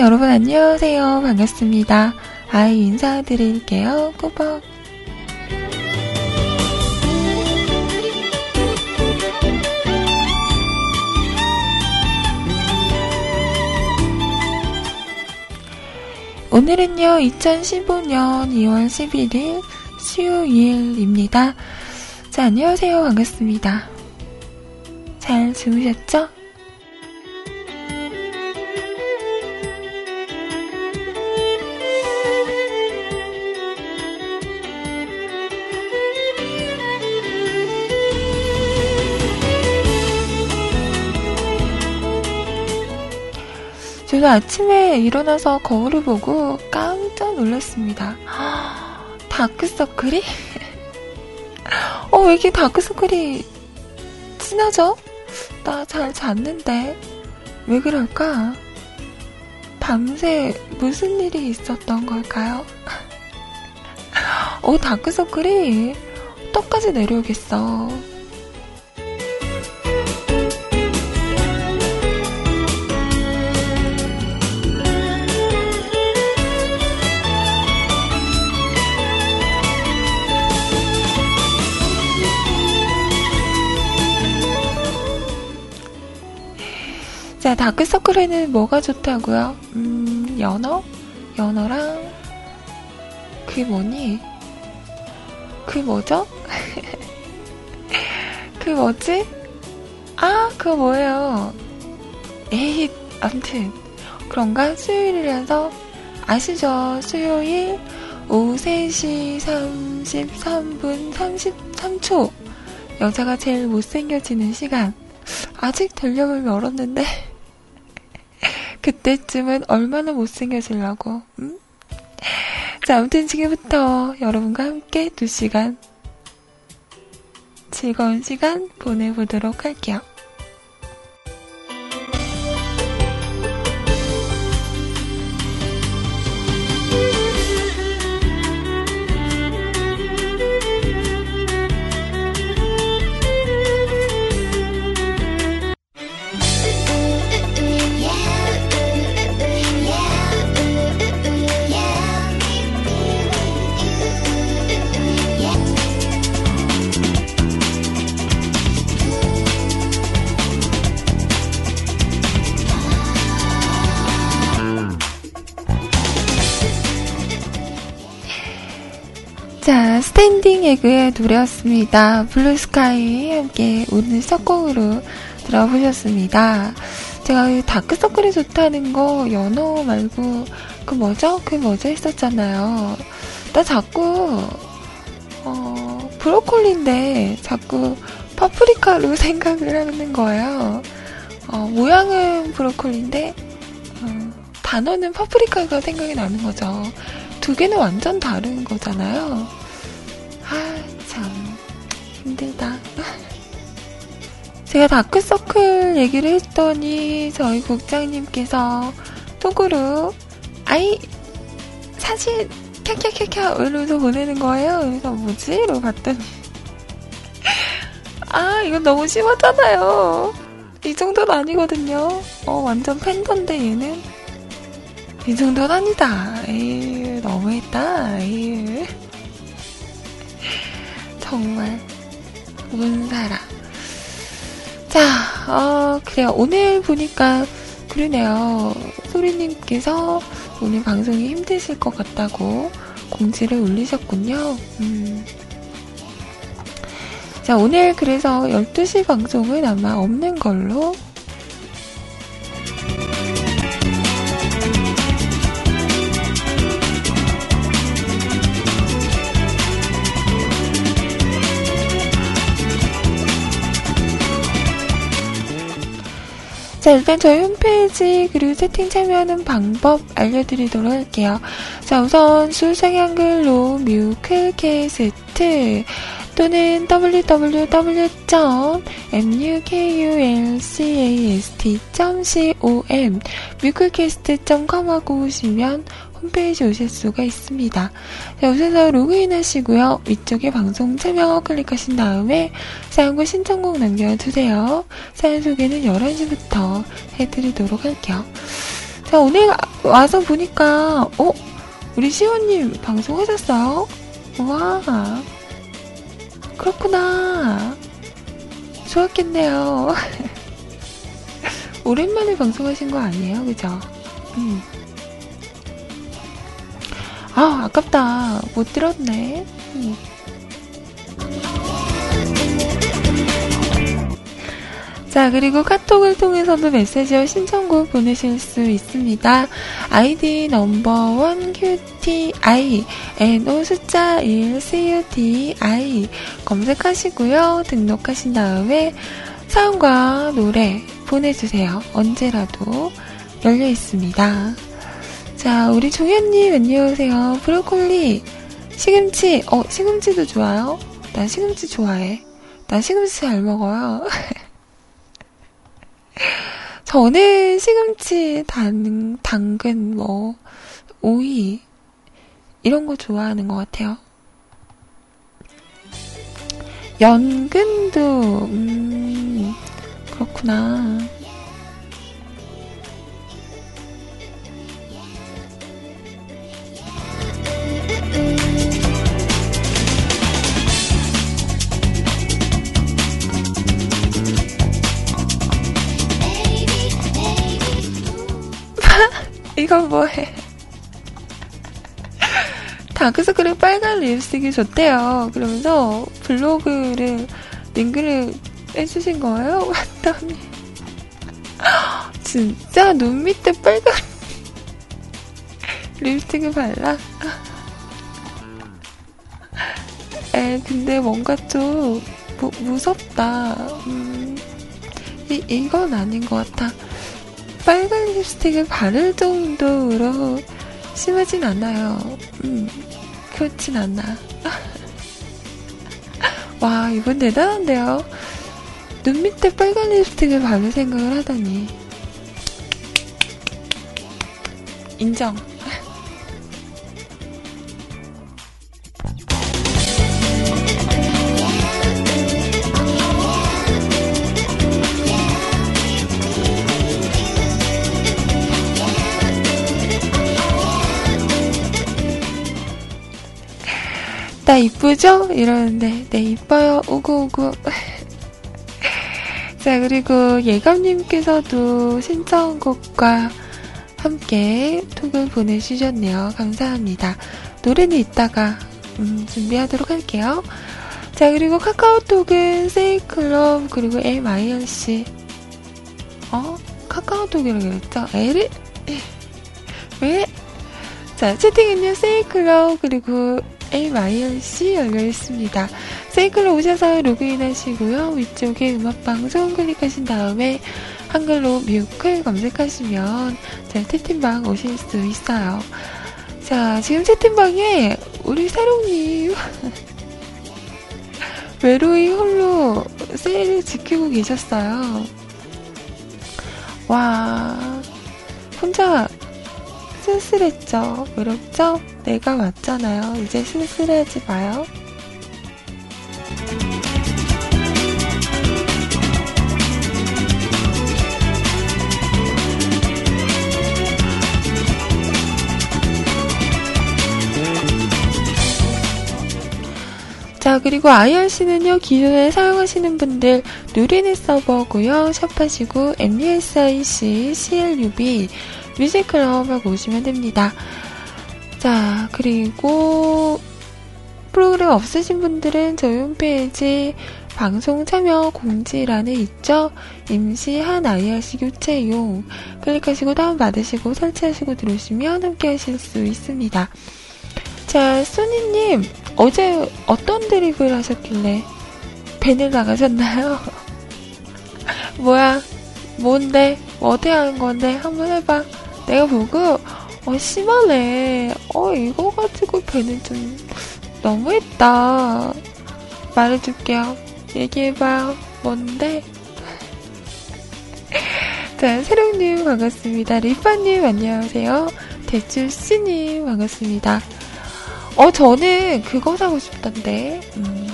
여러분 안녕하세요. 반갑습니다. 아이 인사드릴게요. 꾸벅. 오늘은요, 2015년 2월 11일 수요일입니다. 자, 안녕하세요. 반갑습니다. 잘 주무셨죠? 저는 아침에 일어나서 거울을 보고 깜짝 놀랐습니다. 다크서클이? 어, 왜 이렇게 다크서클이 진하죠? 나 잘 잤는데. 왜 그럴까? 밤새 무슨 일이 있었던 걸까요? 어, 다크서클이 떡까지 내려오겠어. 자, 다크서클에는 뭐가 좋다고요? 음, 연어? 연어랑, 그 뭐니? 그 뭐죠? 그 뭐지? 아, 그거 뭐예요? 에이, 암튼. 그런가? 수요일이라서, 아시죠? 수요일 오후 3시 33분 33초. 여자가 제일 못생겨지는 시간. 아직 되려면 멀었는데. 그때쯤은 얼마나 못생겨지려고, 음? 자, 아무튼 지금부터 여러분과 함께 두 시간 즐거운 시간 보내보도록 할게요. 스탠딩 에그의 노래였습니다. Blue Sky 함께 오늘 첫 곡으로 들어보셨습니다. 제가 다크서클이 좋다는 거 연어 말고 그 뭐죠? 그 뭐죠 했었잖아요. 나 자꾸 어, 브로콜리인데 자꾸 파프리카로 생각을 하는 거예요. 어, 모양은 브로콜리인데 어, 단어는 파프리카가 생각이 나는 거죠. 두 개는 완전 다른 거잖아요. 제가 다크서클 얘기를 했더니 저희 국장님께서 톡으로 아이 사진 캬캬캬캬 이러면서 보내는 거예요. 그래서 뭐지? 이러고 봤더니 아 이건 너무 심하잖아요. 이 정도는 아니거든요. 어 완전 팬던데 얘는 이 정도는 아니다. 에이 너무했다. 에이 정말 문사라. 자, 어, 그래요. 오늘 보니까, 그러네요. 소리님께서 오늘 방송이 힘드실 것 같다고 공지를 올리셨군요. 음. 자, 오늘 그래서 12시 방송은 아마 없는 걸로 자, 일단 저희 홈페이지 그리고 세팅 참여하는 방법 알려드리도록 할게요. 자, 우선 수상 한글로 뮤클캐스트 또는 www.mukulcast.com 뮤클캐스트.com 하고 오시면 홈페이지 오실 수가 있습니다. 자, 우선서 로그인 하시고요. 위쪽에 방송 참여 클릭하신 다음에 사연과 신청곡 남겨주세요. 사연 소개는 11시부터 해드리도록 할게요. 자, 오늘 와서 보니까, 어? 우리 시호님 방송하셨어요? 와. 그렇구나. 좋았겠네요. 오랜만에 방송하신 거 아니에요? 그죠? 음. 아, 아깝다. 못 들었네. 음. 자, 그리고 카톡을 통해서도 메시지와 신청곡 보내실 수 있습니다. 아이디 넘버원 QTI, NO 숫자 1 CUTI 검색하시고요. 등록하신 다음에 사연과 노래 보내주세요. 언제라도 열려 있습니다. 자, 우리 종현님 안녕하세요. 브로콜리, 시금치, 어, 시금치도 좋아요? 난 시금치 좋아해. 난 시금치 잘 먹어요. 저는 시금치, 당, 당근, 뭐, 오이, 이런 거 좋아하는 것 같아요. 연근도, 음, 그렇구나. 이건 뭐해? 다크서클의 빨간 립스틱이 좋대요. 그러면서 블로그를 링크를 해주신 거예요? 왔더니 진짜 눈 밑에 빨간 립스틱을 발라? 에 근데 뭔가 좀 무, 무섭다. 음, 이, 이건 아닌 것 같아. 빨간 립스틱을 바를 정도로 심하진 않아요. 음, 그렇진 않아. 와, 이분 대단한데요? 눈 밑에 빨간 립스틱을 바를 생각을 하다니. 인정. 이쁘죠? 이러는데, 네, 이뻐요. 우구우구. 자, 그리고 예감님께서도 신청곡과 함께 톡을 보내주셨네요. 감사합니다. 노래는 이따가, 음, 준비하도록 할게요. 자, 그리고 카카오톡은 세이클럽, 그리고 MIRC. 어? 카카오톡이라고 그랬죠? 에르? 왜? 자, 채팅은요, 세이클럽, 그리고 MIRC 열려 있습니다. 세이클로 오셔서 로그인 하시고요. 위쪽에 음악방송 클릭하신 다음에 한글로 뮤클 검색하시면 제 채팅방 오실 수 있어요. 자, 지금 채팅방에 우리 새롱님 외로이 홀로 세일을 지키고 계셨어요. 와, 혼자 쓸쓸했죠. 외롭죠? 내가 왔잖아요. 이제 쓸쓸하지 마요. 자, 그리고 IRC는요, 기존에 사용하시는 분들 누리는 서버고요 샵하시고 MUSIC CLUB 뮤직클럽을 보시면 됩니다. 자, 그리고 프로그램 없으신 분들은 저희 홈페이지 방송 참여 공지란에 있죠? 임시한 IRC 교체용 클릭하시고 다운받으시고 설치하시고 들어오시면 함께 하실 수 있습니다. 자, 소니님, 어제 어떤 드립을 하셨길래 밴을 나가셨나요? 뭐야, 뭔데, 어디 하는 건데, 한번 해봐. 내가 보고, 어, 심하네. 어, 이거 가지고 배는 좀 너무했다. 말해줄게요. 얘기해봐요. 뭔데? 자, 세롱님 반갑습니다. 리파님 안녕하세요. 대출씨님 반갑습니다. 어, 저는 그거 사고 싶던데. 음,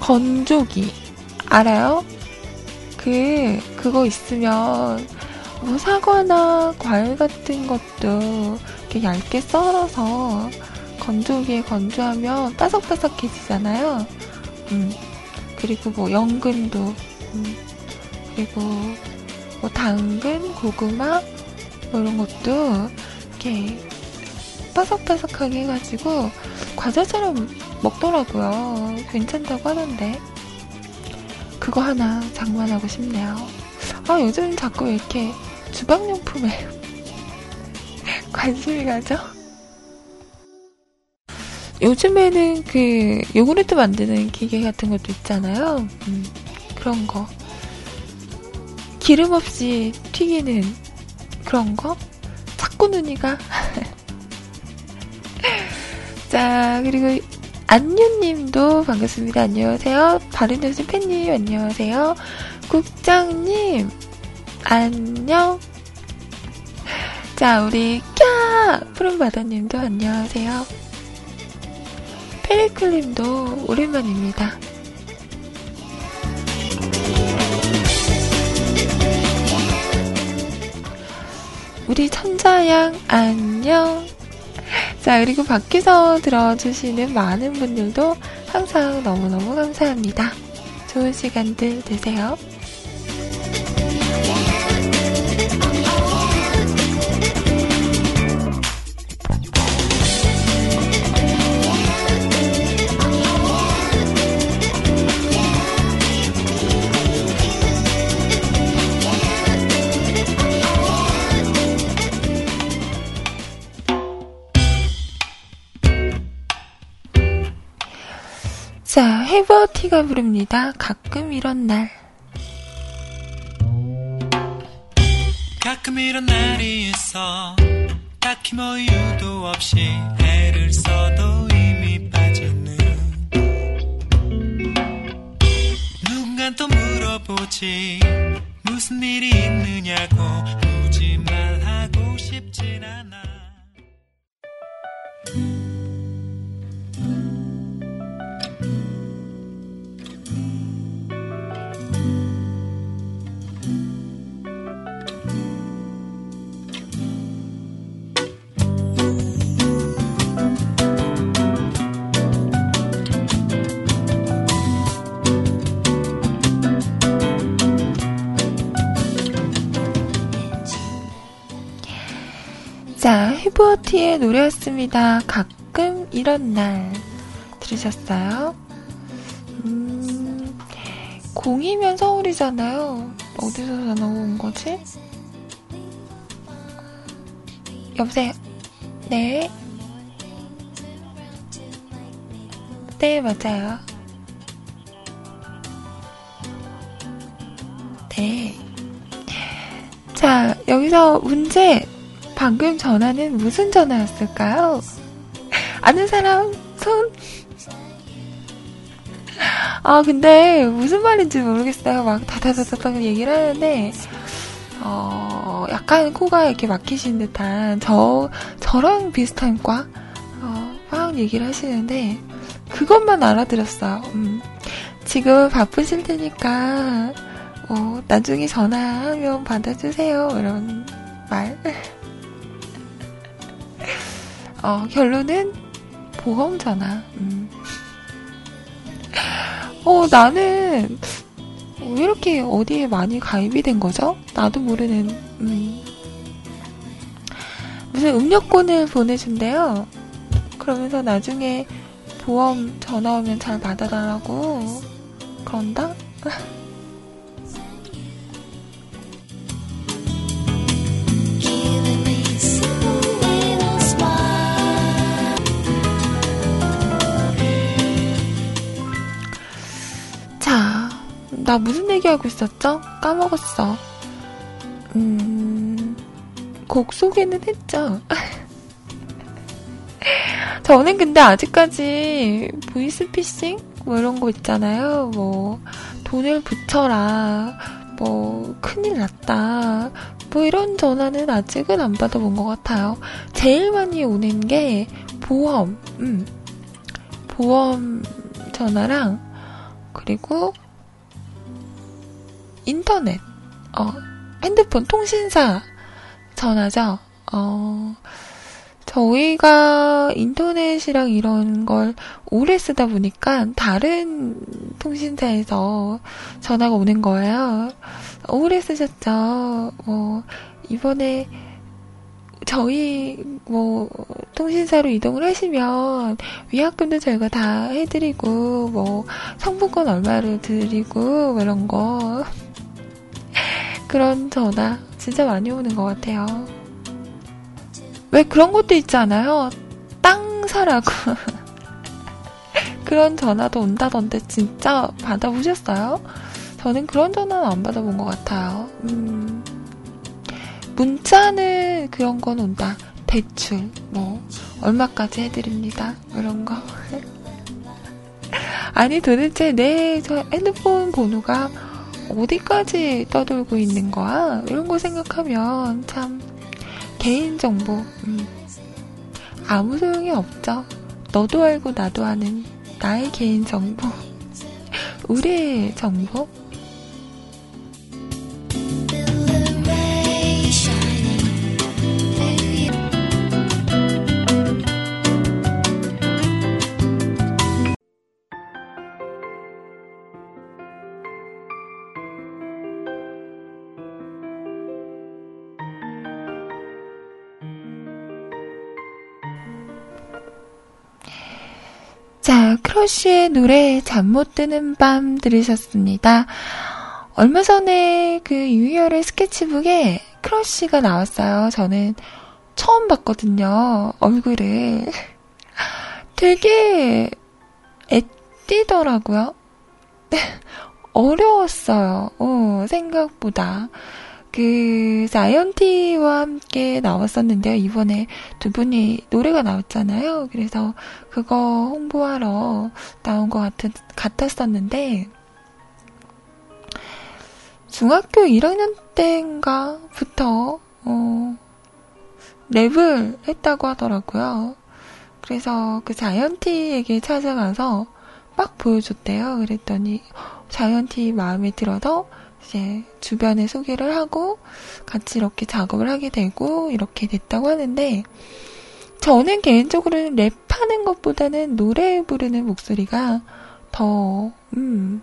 건조기. 알아요? 그, 그거 있으면 뭐 사과나 과일 같은 것도 이렇게 얇게 썰어서 건조기에 건조하면 바삭바삭해지잖아요. 음. 그리고 뭐 연근도, 음. 그리고 뭐 당근, 고구마, 뭐 이런 것도 이렇게 바삭바삭하게 해가지고 과자처럼 먹더라고요. 괜찮다고 하던데. 그거 하나 장만하고 싶네요. 아, 요즘 자꾸 이렇게 주방용품에 관심이 가죠? 요즘에는 그 요구르트 만드는 기계 같은 것도 있잖아요. 음, 그런 거. 기름 없이 튀기는 그런 거? 자꾸 눈이가. 자, 그리고 안유님도 반갑습니다. 안녕하세요. 바른정신 팬님, 안녕하세요. 국장님, 안녕. 자, 우리 캬! 푸른바다님도 안녕하세요. 페리클님도 오랜만입니다. 우리 천자양 안녕. 자, 그리고 밖에서 들어주시는 많은 분들도 항상 너무너무 감사합니다. 좋은 시간들 되세요. 자, 해버티가 부릅니다. 가끔 이런 날. 가끔 이런 날이 있어. 딱히 뭐 이유도 없이 애를 써도 이미 빠지는 누군가 또 물어보지. 무슨 일이 있느냐고. 굳이 말하고 싶진 않아 자, 해버티의 노래였습니다. 가끔 이런 날. 들으셨어요? 음, 공이면 서울이잖아요. 어디서 전화 온 거지? 여보세요? 네? 네, 맞아요. 네. 자, 여기서 문제. 방금 전화는 무슨 전화였을까요? 아는 사람 손? 아, 근데 무슨 말인지 모르겠어요. 막 다다다다다 얘기를 하는데, 어, 약간 코가 이렇게 막히신 듯한 저, 저랑 비슷한 과, 어, 막 얘기를 하시는데, 그것만 알아들었어요. 음, 지금 바쁘실 테니까, 어, 나중에 전화하면 받아주세요. 이런 말. 어, 결론은 보험 전화. 음. 어, 나는 왜 이렇게 어디에 많이 가입이 된 거죠? 나도 모르는 음. 무슨 음료권을 보내준대요. 그러면서 나중에 보험 전화 오면 잘 받아달라고 그런다? 나 무슨 얘기하고 있었죠? 까먹었어. 음, 곡 소개는 했죠. 저는 근데 아직까지 보이스피싱? 뭐 이런 거 있잖아요. 뭐, 돈을 붙여라. 뭐, 큰일 났다. 뭐 이런 전화는 아직은 안 받아본 것 같아요. 제일 많이 오는 게 보험, 음. 보험 전화랑 그리고 인터넷, 어, 핸드폰 통신사 전화죠. 어, 저희가 인터넷이랑 이런 걸 오래 쓰다 보니까 다른 통신사에서 전화가 오는 거예요. 오래 쓰셨죠. 뭐, 이번에 저희 뭐 통신사로 이동을 하시면 위약금도 저희가 다 해드리고 뭐 상품권 얼마를 드리고 뭐 이런 거 그런 전화 진짜 많이 오는 것 같아요. 왜 그런 것도 있잖아요. 땅 사라고 그런 전화도 온다던데 진짜 받아보셨어요? 저는 그런 전화는 안 받아본 것 같아요. 음. 문자는 그런 건 온다. 대출, 뭐, 얼마까지 해드립니다. 이런 거. 아니, 도대체 내 저 핸드폰 번호가 어디까지 떠돌고 있는 거야? 이런 거 생각하면 참, 개인정보, 음, 아무 소용이 없죠. 너도 알고 나도 아는 나의 개인정보. 우리의 정보? 크러쉬의 노래 잠 못 드는 밤 들으셨습니다. 얼마 전에 그 유희열의 스케치북에 크러쉬가 나왔어요. 저는 처음 봤거든요. 얼굴을. 되게 애띠더라고요. 어려웠어요. 어, 생각보다. 그, 자이언티와 함께 나왔었는데요. 이번에 두 분이 노래가 나왔잖아요. 그래서 그거 홍보하러 나온 것 같, 같았었는데, 중학교 1학년 때인가부터, 어, 랩을 했다고 하더라고요. 그래서 그 자이언티에게 찾아가서 막 보여줬대요. 그랬더니 자이언티 마음에 들어서 이제 주변에 소개를 하고 같이 이렇게 작업을 하게 되고 이렇게 됐다고 하는데 저는 개인적으로는 랩하는 것보다는 노래 부르는 목소리가 더, 음,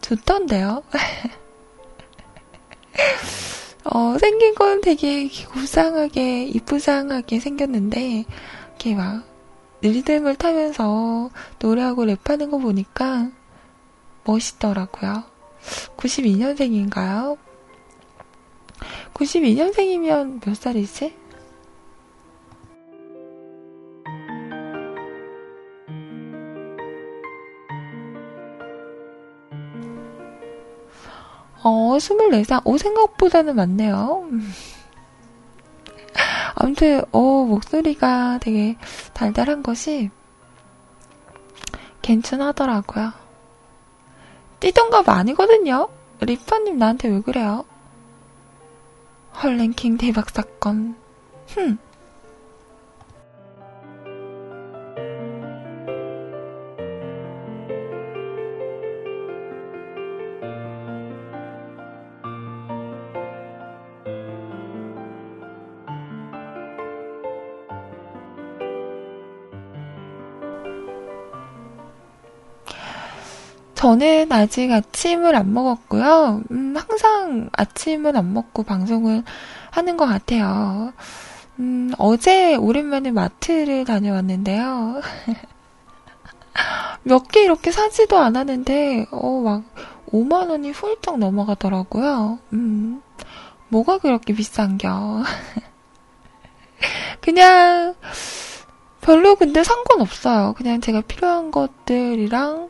좋던데요. 어, 생긴 건 되게 고상하게, 이쁘장하게 생겼는데, 이렇게 막, 리듬을 타면서 노래하고 랩하는 거 보니까 멋있더라고요. 92년생인가요? 92년생이면 몇 살이지? 어, 24살. 오, 생각보다는 많네요. 음. 아무튼, 어, 목소리가 되게 달달한 것이 괜찮하더라고요. 띠동갑 아니거든요? 리파님 나한테 왜 그래요? 헐랭킹 대박 사건. 흠. 저는 아직 아침을 안 먹었고요. 음, 항상 아침은 안 먹고 방송을 하는 것 같아요. 음, 어제 오랜만에 마트를 다녀왔는데요. 몇 개 이렇게 사지도 않았는데, 어, 막, 5만원이 훌쩍 넘어가더라고요. 음, 뭐가 그렇게 비싼겨. 그냥, 별로 근데 상관없어요. 그냥 제가 필요한 것들이랑,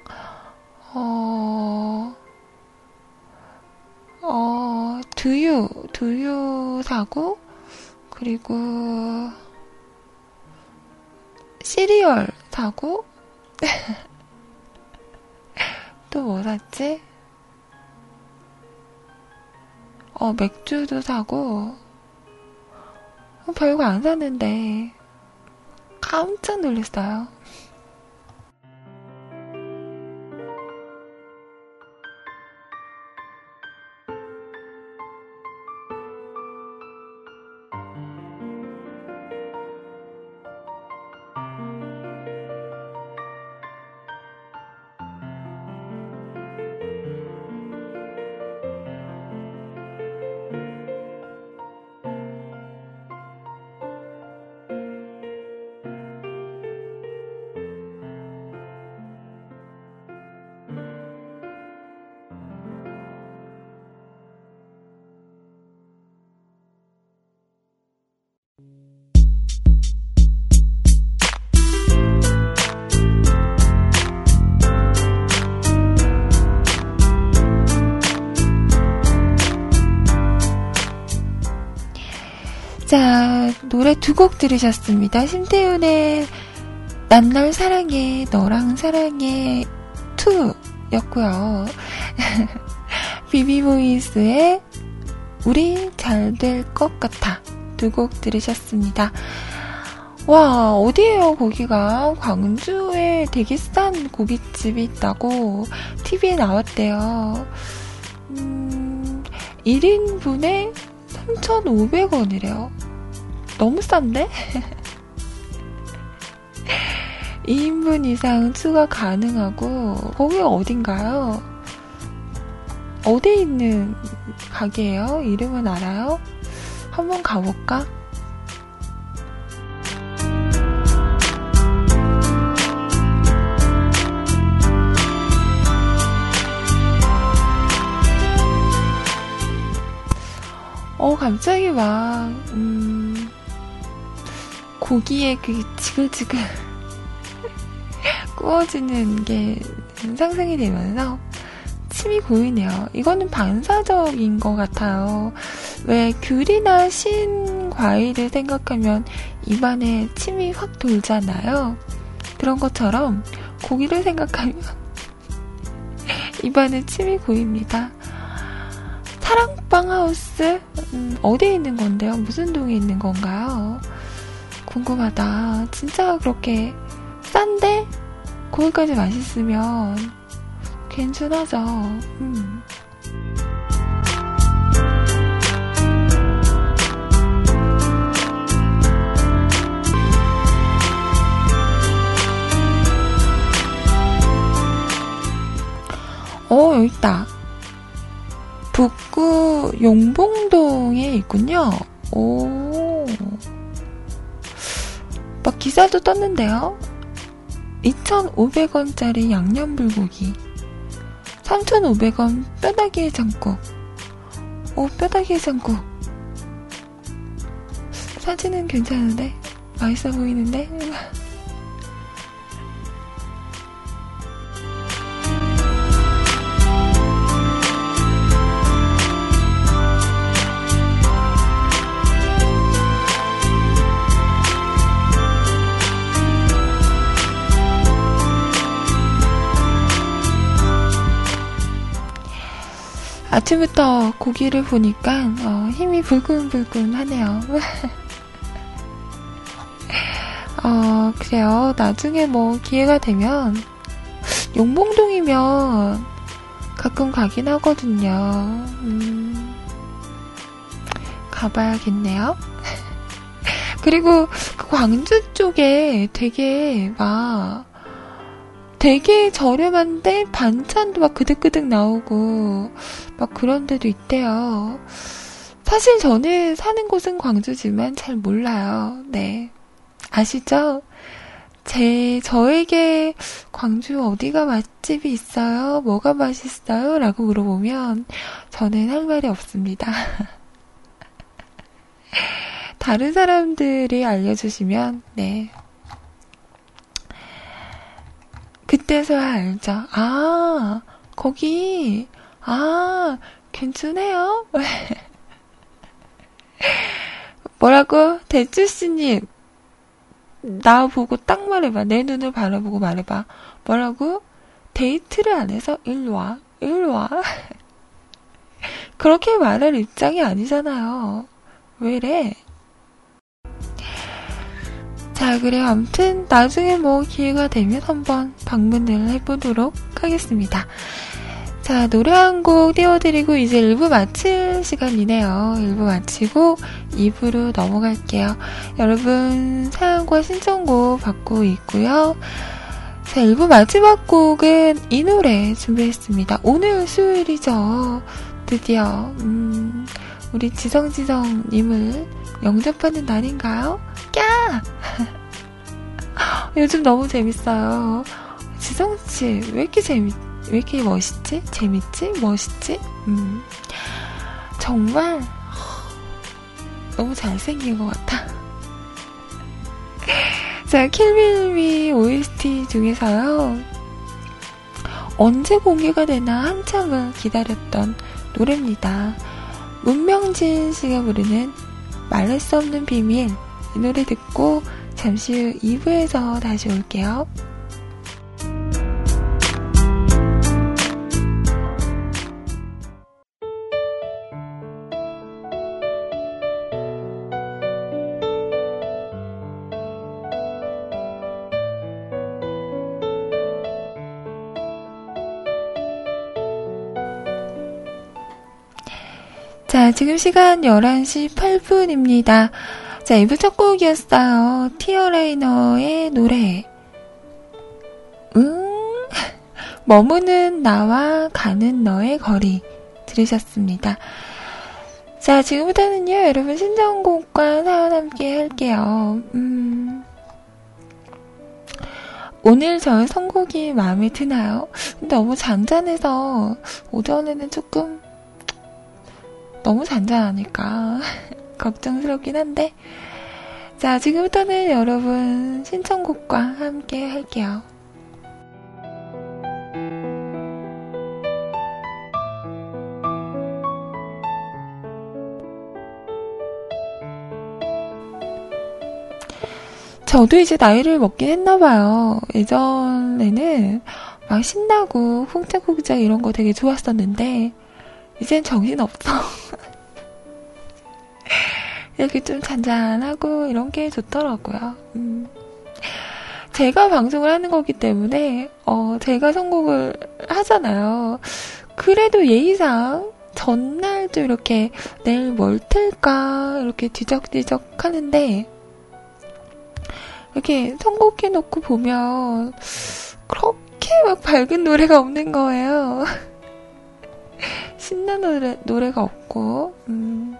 어, 어, 두유, 두유 사고, 그리고, 시리얼 사고, 또 뭐 샀지? 어, 맥주도 사고, 어, 별거 안 샀는데, 깜짝 놀랐어요. 두 곡 들으셨습니다. 심태윤의 난 널 사랑해, 너랑 사랑해 2 였고요. 비비보이스의 우리 잘 될 것 같아 두 곡 들으셨습니다. 와, 어디에요, 거기가? 광주에 되게 싼 고깃집이 있다고 TV에 나왔대요. 음, 1인분에 3,500원이래요. 너무 싼데? 2인분 이상 추가 가능하고, 거기가 어딘가요? 어디에 있는 가게예요? 이름은 알아요? 한번 가볼까? 어, 갑자기 막, 음, 고기의 그 지글지글 구워지는 게 상상이 되면서 침이 고이네요. 이거는 반사적인 것 같아요. 왜 귤이나 신 과일을 생각하면 입안에 침이 확 돌잖아요. 그런 것처럼 고기를 생각하면 입안에 침이 고입니다. 사랑방 하우스? 음, 어디에 있는 건데요? 무슨 동에 있는 건가요? 궁금하다. 진짜 그렇게 싼데? 거기까지 맛있으면 괜찮아져. 음. 어, 여기 있다. 북구 용봉동에 있군요. 오. 막 기사도 떴는데요. 2,500원짜리 양념불고기. 3,500원 뼈다귀 해장국. 오, 뼈다귀 해장국. 사진은 괜찮은데? 맛있어 보이는데? 아침부터 고기를 보니까 어, 힘이 불끈불끈하네요. 어, 그래요. 나중에 뭐 기회가 되면 용봉동이면 가끔 가긴 하거든요. 음, 가봐야겠네요. 그리고 그 광주 쪽에 되게 막 되게 저렴한데 반찬도 막 그득그득 나오고 막 그런 데도 있대요. 사실 저는 사는 곳은 광주지만 잘 몰라요. 네. 아시죠? 제, 저에게 광주 어디가 맛집이 있어요? 뭐가 맛있어요? 라고 물어보면 저는 할 말이 없습니다. 다른 사람들이 알려주시면, 네. 그때서야 알죠. 아, 거기, 아, 괜찮네요. 뭐라고? 대추씨님, 나보고 딱 말해봐. 내 눈을 바라보고 말해봐. 뭐라고? 데이트를 안 해서 일로 와. 일로 와. 그렇게 말할 입장이 아니잖아요. 왜래? 자, 그래요. 아무튼 나중에 뭐 기회가 되면 한번 방문을 해보도록 하겠습니다. 자, 노래 한 곡 띄워드리고 이제 1부 마칠 시간이네요. 1부 마치고 2부로 넘어갈게요. 여러분 사연과 신청곡 받고 있고요. 자, 1부 마지막 곡은 이 노래 준비했습니다. 오늘 수요일이죠. 드디어 음, 우리 지성지성님을 영접하는 날인가요? 까! 요즘 너무 재밌어요. 지성씨, 왜 이렇게 재밌, 왜 이렇게 멋있지? 재밌지? 멋있지? 음. 정말, 너무 잘생긴 것 같아. 자, 킬빌미 OST 중에서요. 언제 공개가 되나 한참을 기다렸던 노래입니다. 문명진 씨가 부르는 말할 수 없는 비밀 이 노래 듣고 잠시 후 2부에서 다시 올게요. 지금 시간 11시 8분입니다. 자, 2부 첫 곡이었어요. 티어레이너의 노래. 음, 머무는 나와 가는 너의 거리. 들으셨습니다. 자, 지금부터는요, 여러분 신청곡과 사연 함께 할게요. 음, 오늘 저의 선곡이 마음에 드나요? 너무 잔잔해서 오전에는 조금 너무 잔잔하니까 걱정스럽긴 한데 자 지금부터는 여러분 신청곡과 함께 할게요. 저도 이제 나이를 먹긴 했나봐요. 예전에는 막 신나고 쿵짝쿵짝 이런 거 되게 좋았었는데 이젠 정신없어. 이렇게 좀 잔잔하고 이런 게 좋더라고요. 음. 제가 방송을 하는 거기 때문에, 어, 제가 선곡을 하잖아요. 그래도 예의상 전날 좀 이렇게 내일 뭘 틀까 이렇게 뒤적뒤적 하는데, 이렇게 선곡해 놓고 보면, 그렇게 막 밝은 노래가 없는 거예요. 신나는 노래, 노래가 없고, 음.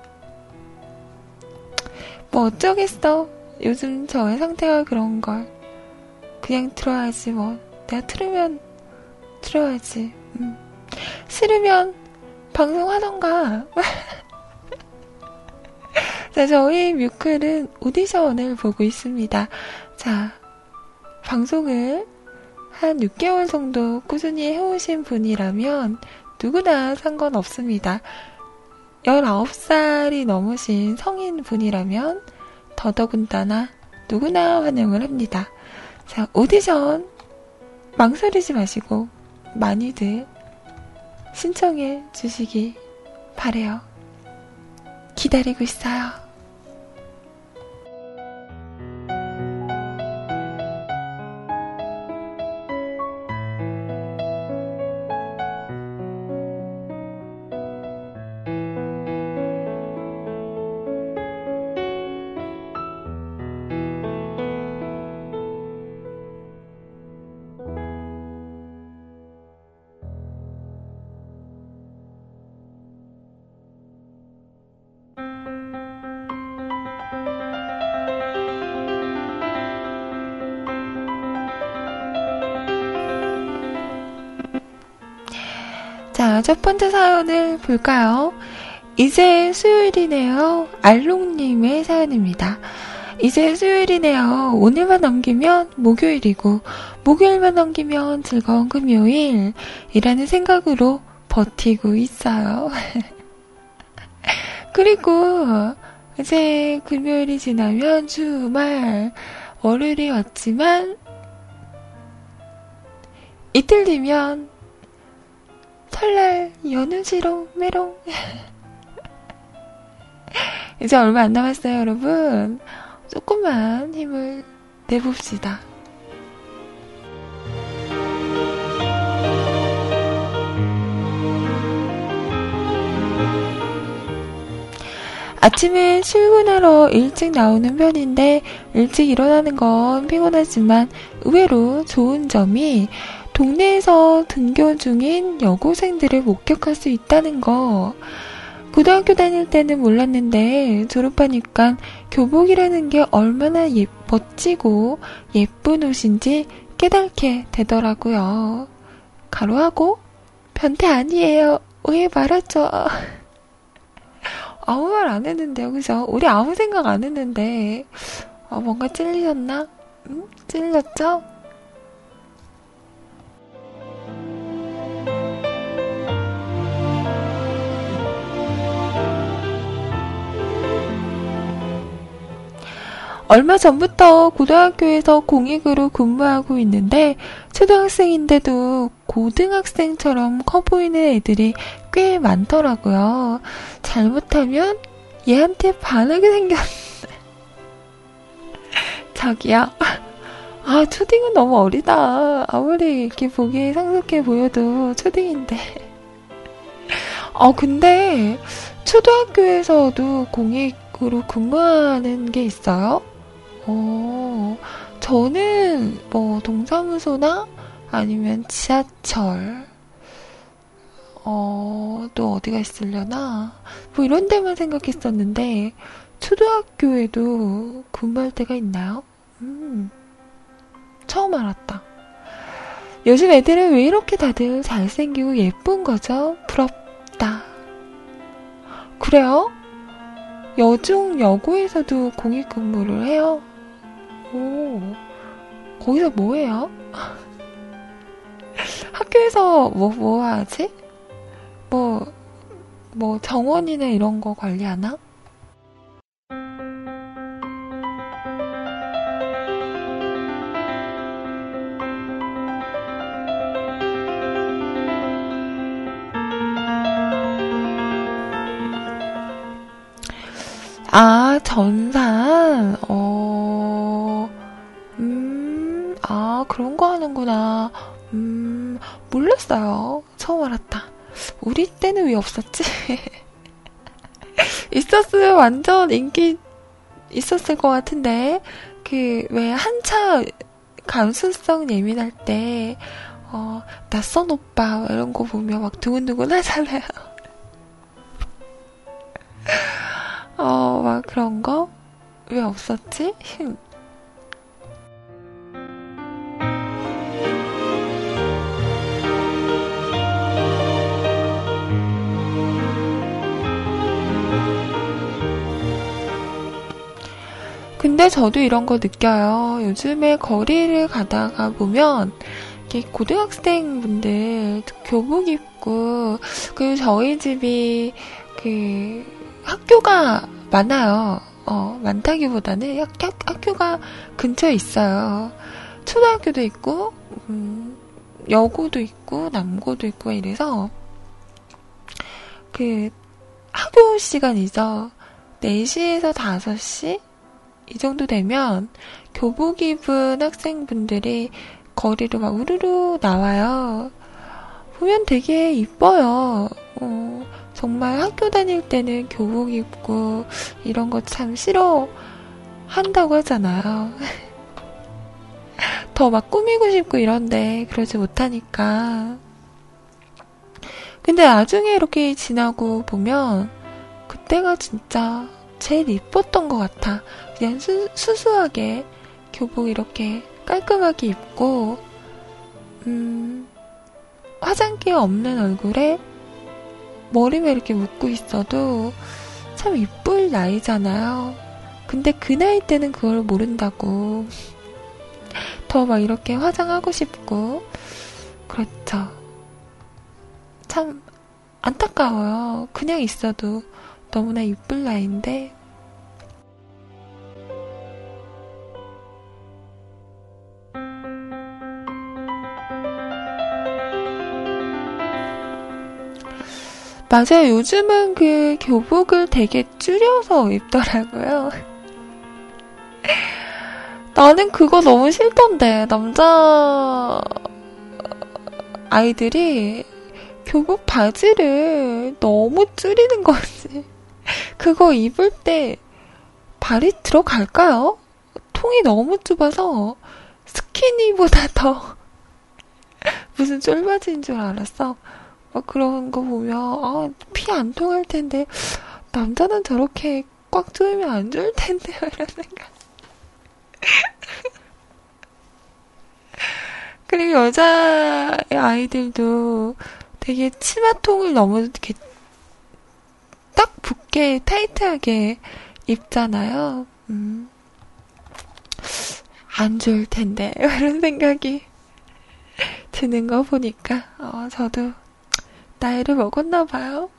뭐 어쩌겠어. 요즘 저의 상태가 그런 걸. 그냥 들어야지 뭐. 내가 틀으면 들어야지. 음. 싫으면 방송하던가. 자, 저희 뮤클은 오디션을 보고 있습니다. 자, 방송을 한 6개월 정도 꾸준히 해오신 분이라면 누구나 상관없습니다. 19살이 넘으신 성인 분이라면 더더군다나 누구나 환영을 합니다. 자, 오디션 망설이지 마시고 많이들 신청해 주시기 바래요. 기다리고 있어요. 첫 번째 사연을 볼까요? 이제 수요일이네요. 알롱님의 사연입니다. 이제 수요일이네요. 오늘만 넘기면 목요일이고, 목요일만 넘기면 즐거운 금요일. 이라는 생각으로 버티고 있어요. 그리고, 이제 금요일이 지나면 주말, 월요일이 왔지만, 이틀 뒤면 설날 연휴지롱 메롱. 이제 얼마 안 남았어요 여러분. 조금만 힘을 내봅시다. 아침에 출근하러 일찍 나오는 편인데 일찍 일어나는 건 피곤하지만 의외로 좋은 점이 동네에서 등교 중인 여고생들을 목격할 수 있다는 거. 고등학교 다닐 때는 몰랐는데 졸업하니까 교복이라는 게 얼마나 예, 멋지고 예쁜 옷인지 깨닫게 되더라고요. 가로하고 변태 아니에요. 오해 말았죠. 아무 말 안 했는데요, 그죠? 우리 아무 생각 안 했는데 어, 뭔가 찔리셨나? 음? 찔렸죠? 얼마 전부터 고등학교에서 공익으로 근무하고 있는데 초등학생인데도 고등학생처럼 커 보이는 애들이 꽤 많더라고요. 잘못하면 얘한테 반하게 생겼는데. 저기요. 아, 초딩은 너무 어리다. 아무리 이렇게 보기에 상숙해 보여도 초딩인데. 어, 근데 초등학교에서도 공익으로 근무하는 게 있어요? 어, 저는 뭐 동사무소나 아니면 지하철, 어, 또 어디가 있으려나? 뭐 이런 데만 생각했었는데, 초등학교에도 근무할 때가 있나요? 음, 처음 알았다. 요즘 애들은 왜 이렇게 다들 잘생기고 예쁜 거죠? 부럽다. 그래요? 여중 여고에서도 공익 근무를 해요? 오, 거기서 뭐 해요? 학교에서 뭐, 뭐 하지? 뭐, 뭐 정원이나 이런 거 관리하나? 아, 전산, 어, 음, 아, 그런 거 하는구나. 음, 몰랐어요. 처음 알았다. 우리 때는 왜 없었지? 있었으면 완전 인기 있었을 것 같은데, 그, 왜 한차 감수성 예민할 때, 어, 낯선 오빠, 이런 거 보면 막 두근두근 하잖아요. 어, 막 그런 거? 왜 없었지? 근데 저도 이런 거 느껴요. 요즘에 거리를 가다가 보면, 이렇게 고등학생 분들 교복 입고, 그리고 저희 집이 그 학교가 많아요. 어, 많다기보다는 학, 학, 학교가 근처에 있어요. 초등학교도 있고, 음, 여고도 있고, 남고도 있고, 이래서, 그, 학교 시간이죠. 4시에서 5시? 이 정도 되면 교복 입은 학생분들이 거리로 막 우르르 나와요. 보면 되게 이뻐요. 어, 정말 학교 다닐 때는 교복 입고 이런 거 참 싫어 한다고 하잖아요. 더 막 꾸미고 싶고 이런데 그러지 못하니까. 근데 나중에 이렇게 지나고 보면 그때가 진짜 제일 이뻤던 것 같아. 그냥 수, 수수하게 교복 이렇게 깔끔하게 입고, 음, 화장기 없는 얼굴에 머리만 이렇게 묶고 있어도 참 이쁠 나이잖아요. 근데 그 나이 때는 그걸 모른다고. 더 막 이렇게 화장하고 싶고, 그렇죠. 참 안타까워요. 그냥 있어도 너무나 이쁠 나이인데, 맞아요. 요즘은 그 교복을 되게 줄여서 입더라고요. 나는 그거 너무 싫던데, 남자 아이들이 교복 바지를 너무 줄이는 거지. 그거 입을 때 발이 들어갈까요? 통이 너무 좁아서 스키니보다 더 무슨 쫄바지인 줄 알았어. 막 그런 거 보면 아, 피 안 통할 텐데 남자는 저렇게 꽉 조이면 안 좋을 텐데 이런 생각. 그리고 여자 아이들도 되게 치마통을 너무 이렇게 딱 붙게 타이트하게 입잖아요. 음. 안 좋을 텐데 이런 생각이 드는 거 보니까 어, 저도 나이를 먹었나 봐요.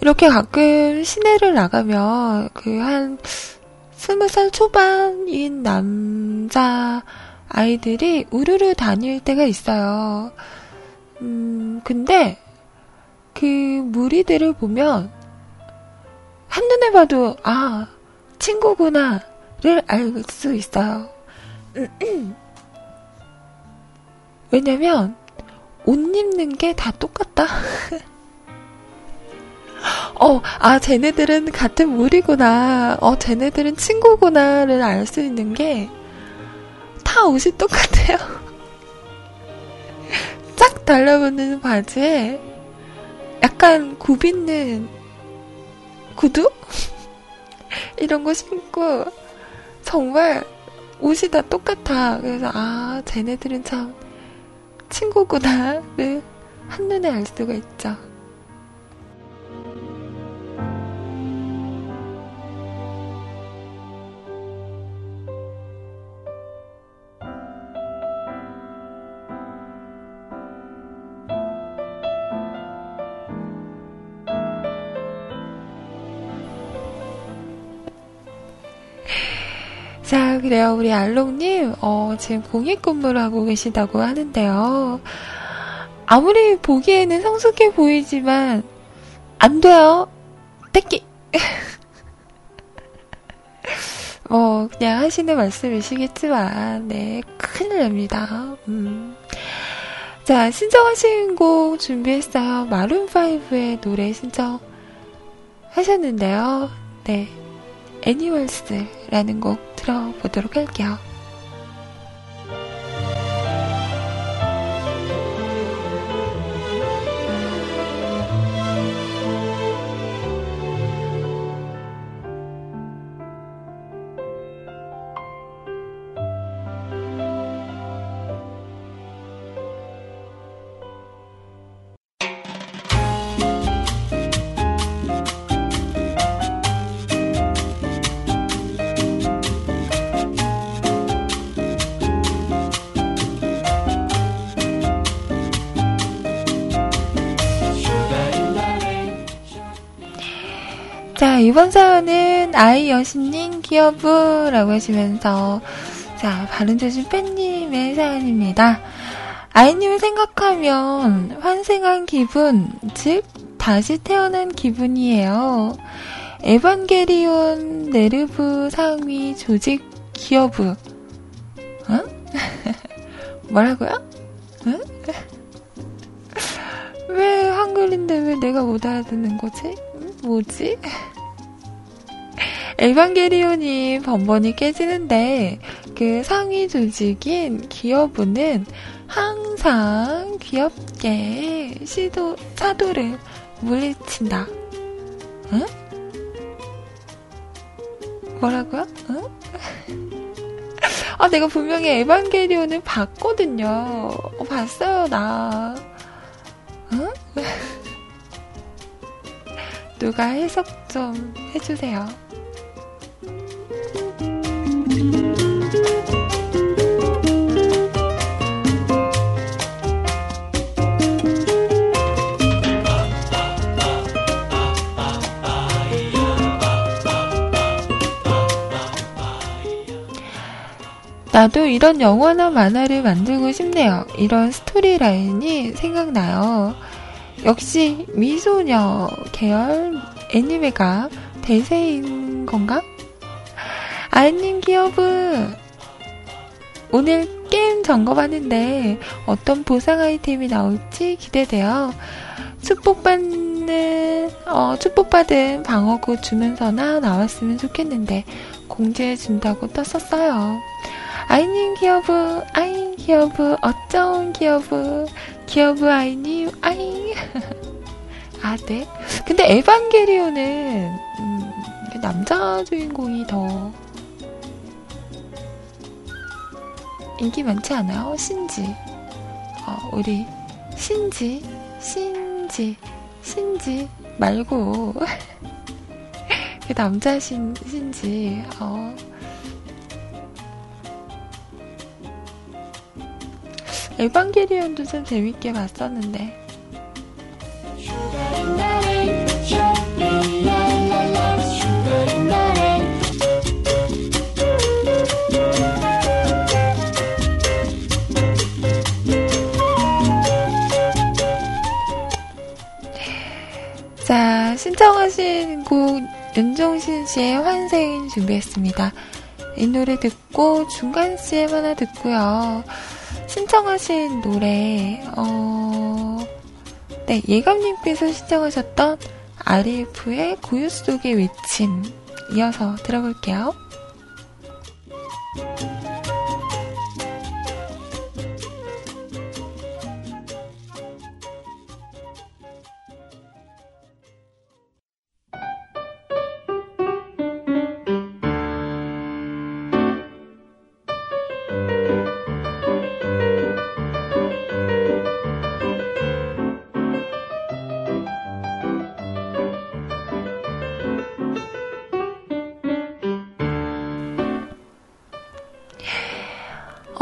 이렇게 가끔 시내를 나가면 그 한 스무 살 초반인 남자 아이들이 우르르 다닐 때가 있어요. 음, 근데 그 무리들을 보면 한눈에 봐도 아, 친구구나를 알 수 있어요. 왜냐면 옷 입는 게 다 똑같다. 어, 아, 쟤네들은 같은 무리구나. 어, 쟤네들은 친구구나를 알 수 있는 게 다 옷이 똑같아요. 쫙 달라붙는 바지에 약간 굽있는 구두? 이런 거 신고 정말 옷이 다 똑같아. 그래서 아, 쟤네들은 참 친구구나를 한눈에 알 수가 있죠. 자, 그래요. 우리 알롱님, 어, 지금 공익 근무를 하고 계시다고 하는데요. 아무리 보기에는 성숙해 보이지만, 안 돼요. 떼끼. 뭐, 그냥 하시는 말씀이시겠지만, 네, 큰일 납니다. 음. 자, 신청하신 곡 준비했어요. 마룬5의 노래 신청 하셨는데요. 네. 애니멀스라는 곡 들어보도록 할게요. 이번 사연은 아이 여신님 기어브라고 하시면서, 자, 바른 조심 팬님의 사연입니다. 아이님을 생각하면 환생한 기분, 즉, 다시 태어난 기분이에요. 에반게리온 네르브 상위 조직 기어브. 어? 뭐라고요? 응? 왜 한글인데 왜 내가 못 알아듣는 거지? 응? 뭐지? 에반게리온이 번번이 깨지는데 그 상위 조직인 기어부는 항상 귀엽게 시도 사도를 물리친다. 응? 뭐라고요? 응? 아, 내가 분명히 에반게리온을 봤거든요. 어, 봤어요, 나. 응? 누가 해석 좀 해주세요. 나도 이런 영화나 만화를 만들고 싶네요. 이런 스토리 라인이 생각나요. 역시 미소녀 계열 애니메가 대세인 건가? 아이님 기어브 오늘 게임 점검하는데 어떤 보상 아이템이 나올지 기대돼요. 축복받는 어, 축복받은 방어구 주문서나 나왔으면 좋겠는데 공지해준다고 떴었어요. 아이님 기어브 아이 기어브 어쩌운 기어브 기어브 아이님 아이 아 네. 근데 에반게리온은 음, 남자 주인공이 더 인기 많지 않아요? 신지. 어, 우리 신지, 신지, 신지 말고 그 남자 신 신지. 어. 에반게리온도 참 재밌게 봤었는데. 자, 신청하신 곡 윤종신 씨의 환생 준비했습니다. 이 노래 듣고 중간 씨의 하나 듣고요. 신청하신 노래, 어, 네, 예감님께서 신청하셨던 RF의 고유 속의 외침 이어서 들어볼게요.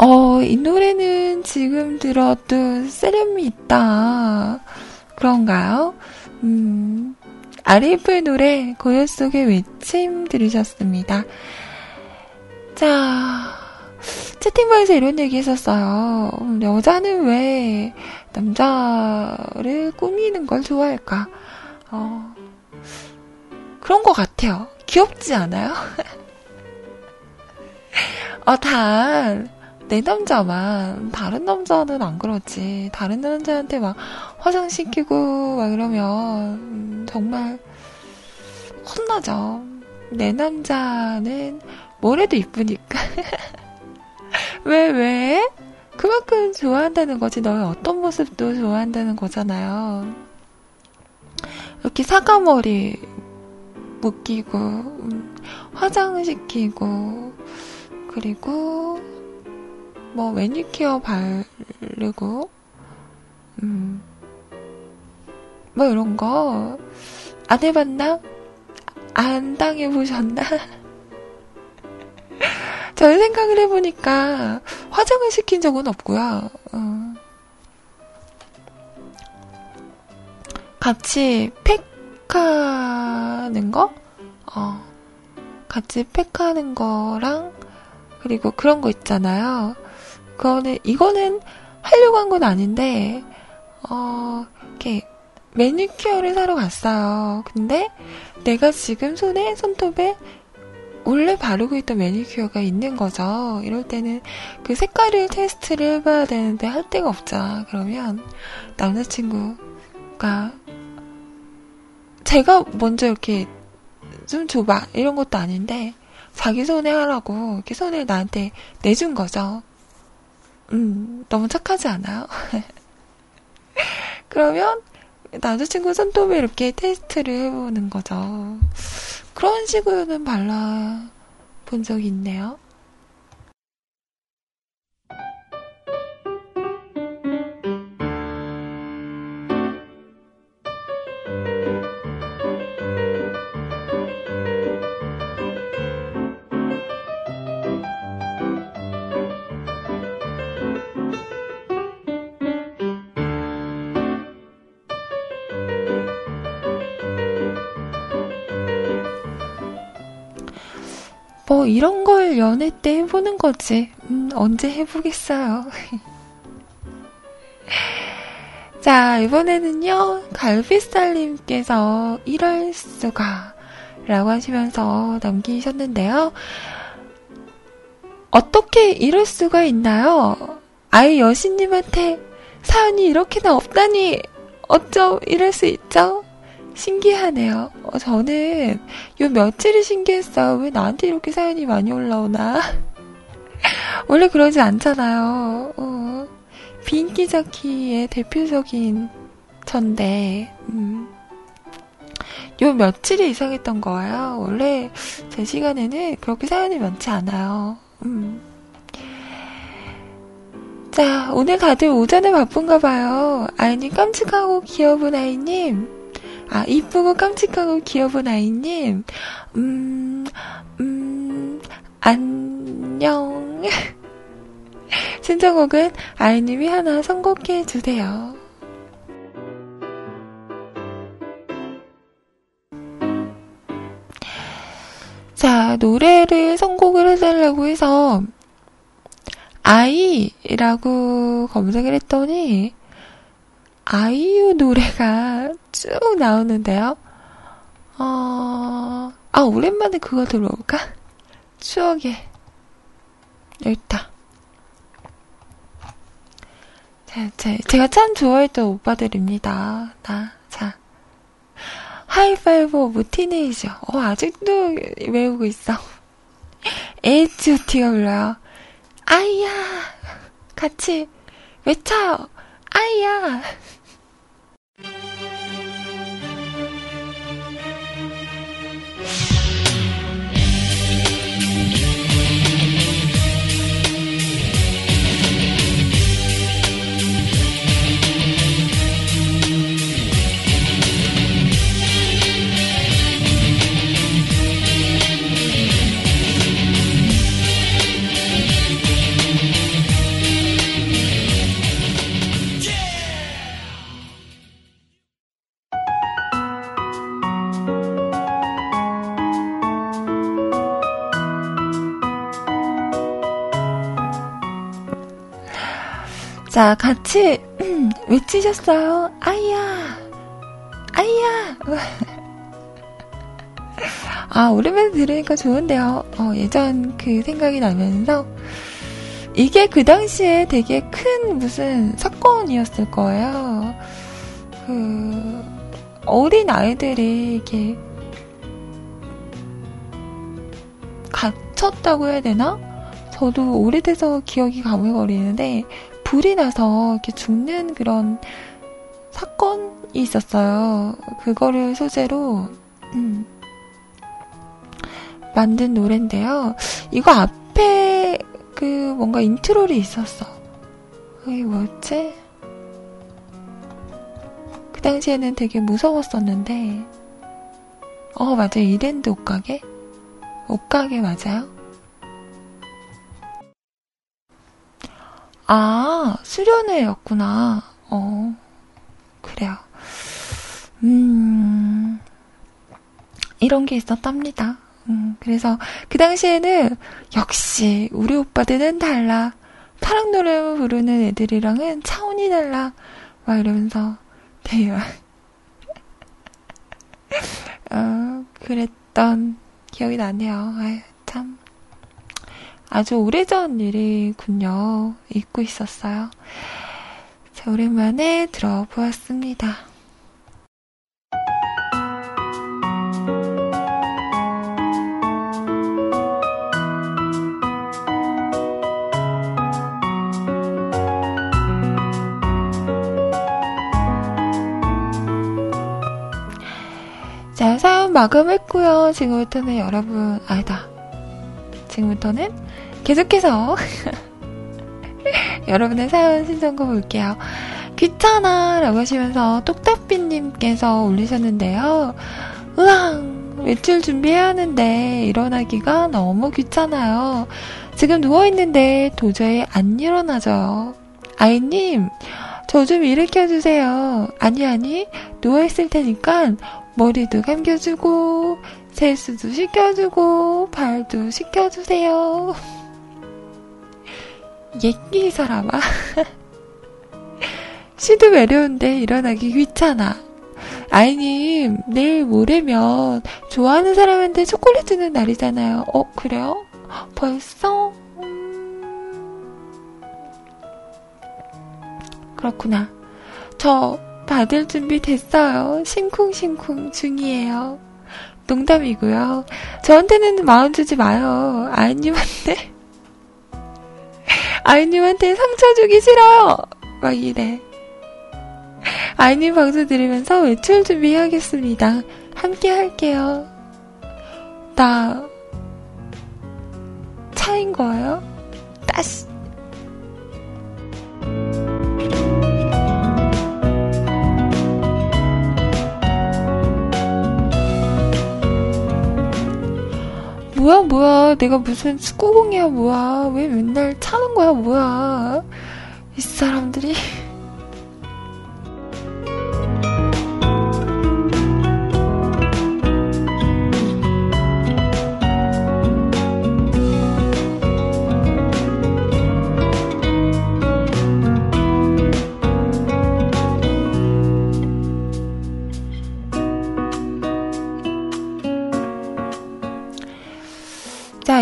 어, 이 노래는 지금 들어도 세련미 있다. 그런가요? 음, RF의 노래, 고요 속의 외침 들으셨습니다. 자, 채팅방에서 이런 얘기 했었어요. 음, 여자는 왜 남자를 꾸미는 걸 좋아할까? 어, 그런 것 같아요. 귀엽지 않아요? 어, 단, 내 남자만, 다른 남자는 안 그러지. 다른 남자한테 막 화장시키고, 막 이러면, 음, 정말, 혼나죠. 내 남자는 뭘 해도 이쁘니까. 왜, 왜? 그만큼 좋아한다는 거지. 너의 어떤 모습도 좋아한다는 거잖아요. 이렇게 사과머리 묶이고, 음, 화장시키고, 그리고, 뭐, 매니큐어 바르고, 음, 뭐 이런 거, 안 해봤나? 안 당해보셨나? 저는 생각을 해보니까, 화장을 시킨 적은 없고요. 어. 같이 팩하는 거? 어. 같이 팩하는 거랑, 그리고 그런 거 있잖아요. 그거는, 이거는 하려고 한 건 아닌데, 어, 이렇게, 매니큐어를 사러 갔어요. 근데 내가 지금 손에, 손톱에 원래 바르고 있던 매니큐어가 있는 거죠. 이럴 때는 그 색깔을 테스트를 해봐야 되는데 할 데가 없잖아. 그러면 남자친구가 제가 먼저 이렇게 좀 줘봐. 이런 것도 아닌데 자기 손에 하라고 이렇게 손을 나한테 내준 거죠. 음, 너무 착하지 않아요? 그러면 남자친구 손톱에 이렇게 테스트를 해보는 거죠. 그런 식으로는 발라 본 적이 있네요. 뭐 이런 걸 연애 때 해보는 거지. 음, 언제 해보겠어요. 자, 이번에는요, 갈비살님께서 이럴 수가 라고 하시면서 남기셨는데요. 어떻게 이럴 수가 있나요? 아예 여신님한테 사연이 이렇게나 없다니 어쩜 이럴 수 있죠? 신기하네요. 어, 저는 요 며칠이 신기했어요. 왜 나한테 이렇게 사연이 많이 올라오나? 원래 그러지 않잖아요. 어, 비인기자키의 대표적인 전데, 음. 요 며칠이 이상했던 거예요. 원래 제 시간에는 그렇게 사연이 많지 않아요. 음. 자, 오늘 다들 오전에 바쁜가 봐요. 아이님 깜찍하고 귀여운 아이님. 아, 이쁘고 깜찍하고 귀여운 아이님. 음, 음, 안녕. 신청곡은 아이님이 하나 선곡해 주세요. 자, 노래를 선곡을 해달라고 해서, 아이라고 검색을 했더니, 아이유 노래가 쭉 나오는데요. 어, 아, 오랜만에 그거 들어볼까? 추억의 열맞춰. 자, 자, 제가 참 좋아했던 오빠들입니다. 나, 자. High Five of Teenager. 어, 아직도 외우고 있어. H.O.T가 불러요. 아이야! 같이 외쳐요! 아 같이 음, 외치셨어요. 아이야, 아이야. 아, 오랜만에 들으니까 좋은데요. 어, 예전 그 생각이 나면서 이게 그 당시에 되게 큰 무슨 사건이었을 거예요. 그 어린 아이들이 이렇게 갇혔다고 해야 되나? 저도 오래돼서 기억이 가물거리는데 불이 나서 이렇게 죽는 그런 사건이 있었어요. 그거를 소재로 음, 만든 노래인데요. 이거 앞에 그 뭔가 인트로를 있었어. 그게 뭐였지? 그 당시에는 되게 무서웠었는데, 어, 맞아요. 이랜드 옷가게? 옷가게 맞아요? 아, 수련회였구나. 어, 그래요. 음, 이런 게 있었답니다. 음, 그래서 그 당시에는 역시 우리 오빠들은 달라. 파랑 노래 부르는 애들이랑은 차원이 달라. 막 이러면서 되게 어, 그랬던 기억이 나네요. 아유, 참. 아주 오래전 일이군요. 잊고 있었어요. 자, 오랜만에 들어보았습니다. 자, 사연 마감했고요. 지금부터는 여러분, 아니다. 지금부터는 계속해서 여러분의 사연 신청곡 볼게요. 귀찮아! 라고 하시면서 똑딱비님께서 올리셨는데요. 으앙! 외출 준비해야 하는데 일어나기가 너무 귀찮아요. 지금 누워있는데 도저히 안 일어나져요. 아이님, 저 좀 일으켜주세요. 아니, 아니, 누워있을 테니까 머리도 감겨주고, 세수도 시켜주고, 발도 시켜주세요. 예끼 사람아. 시도 외로운데 일어나기 귀찮아. 아이님, 내일 모레면 좋아하는 사람한테 초콜릿 주는 날이잖아요. 어, 그래요? 벌써? 음... 그렇구나. 저 받을 준비 됐어요. 심쿵심쿵 중이에요. 농담이고요. 저한테는 마음 주지 마요. 아이님한테. 아이님한테 상처 주기 싫어요. 막 이래. 아이님 방송 들으면서 외출 준비해야겠습니다. 함께 할게요. 나 차인 거예요? 따시. 뭐야 뭐야? 내가 무슨 축구공이야 뭐야? 왜 맨날 차는 거야 뭐야? 이 사람들이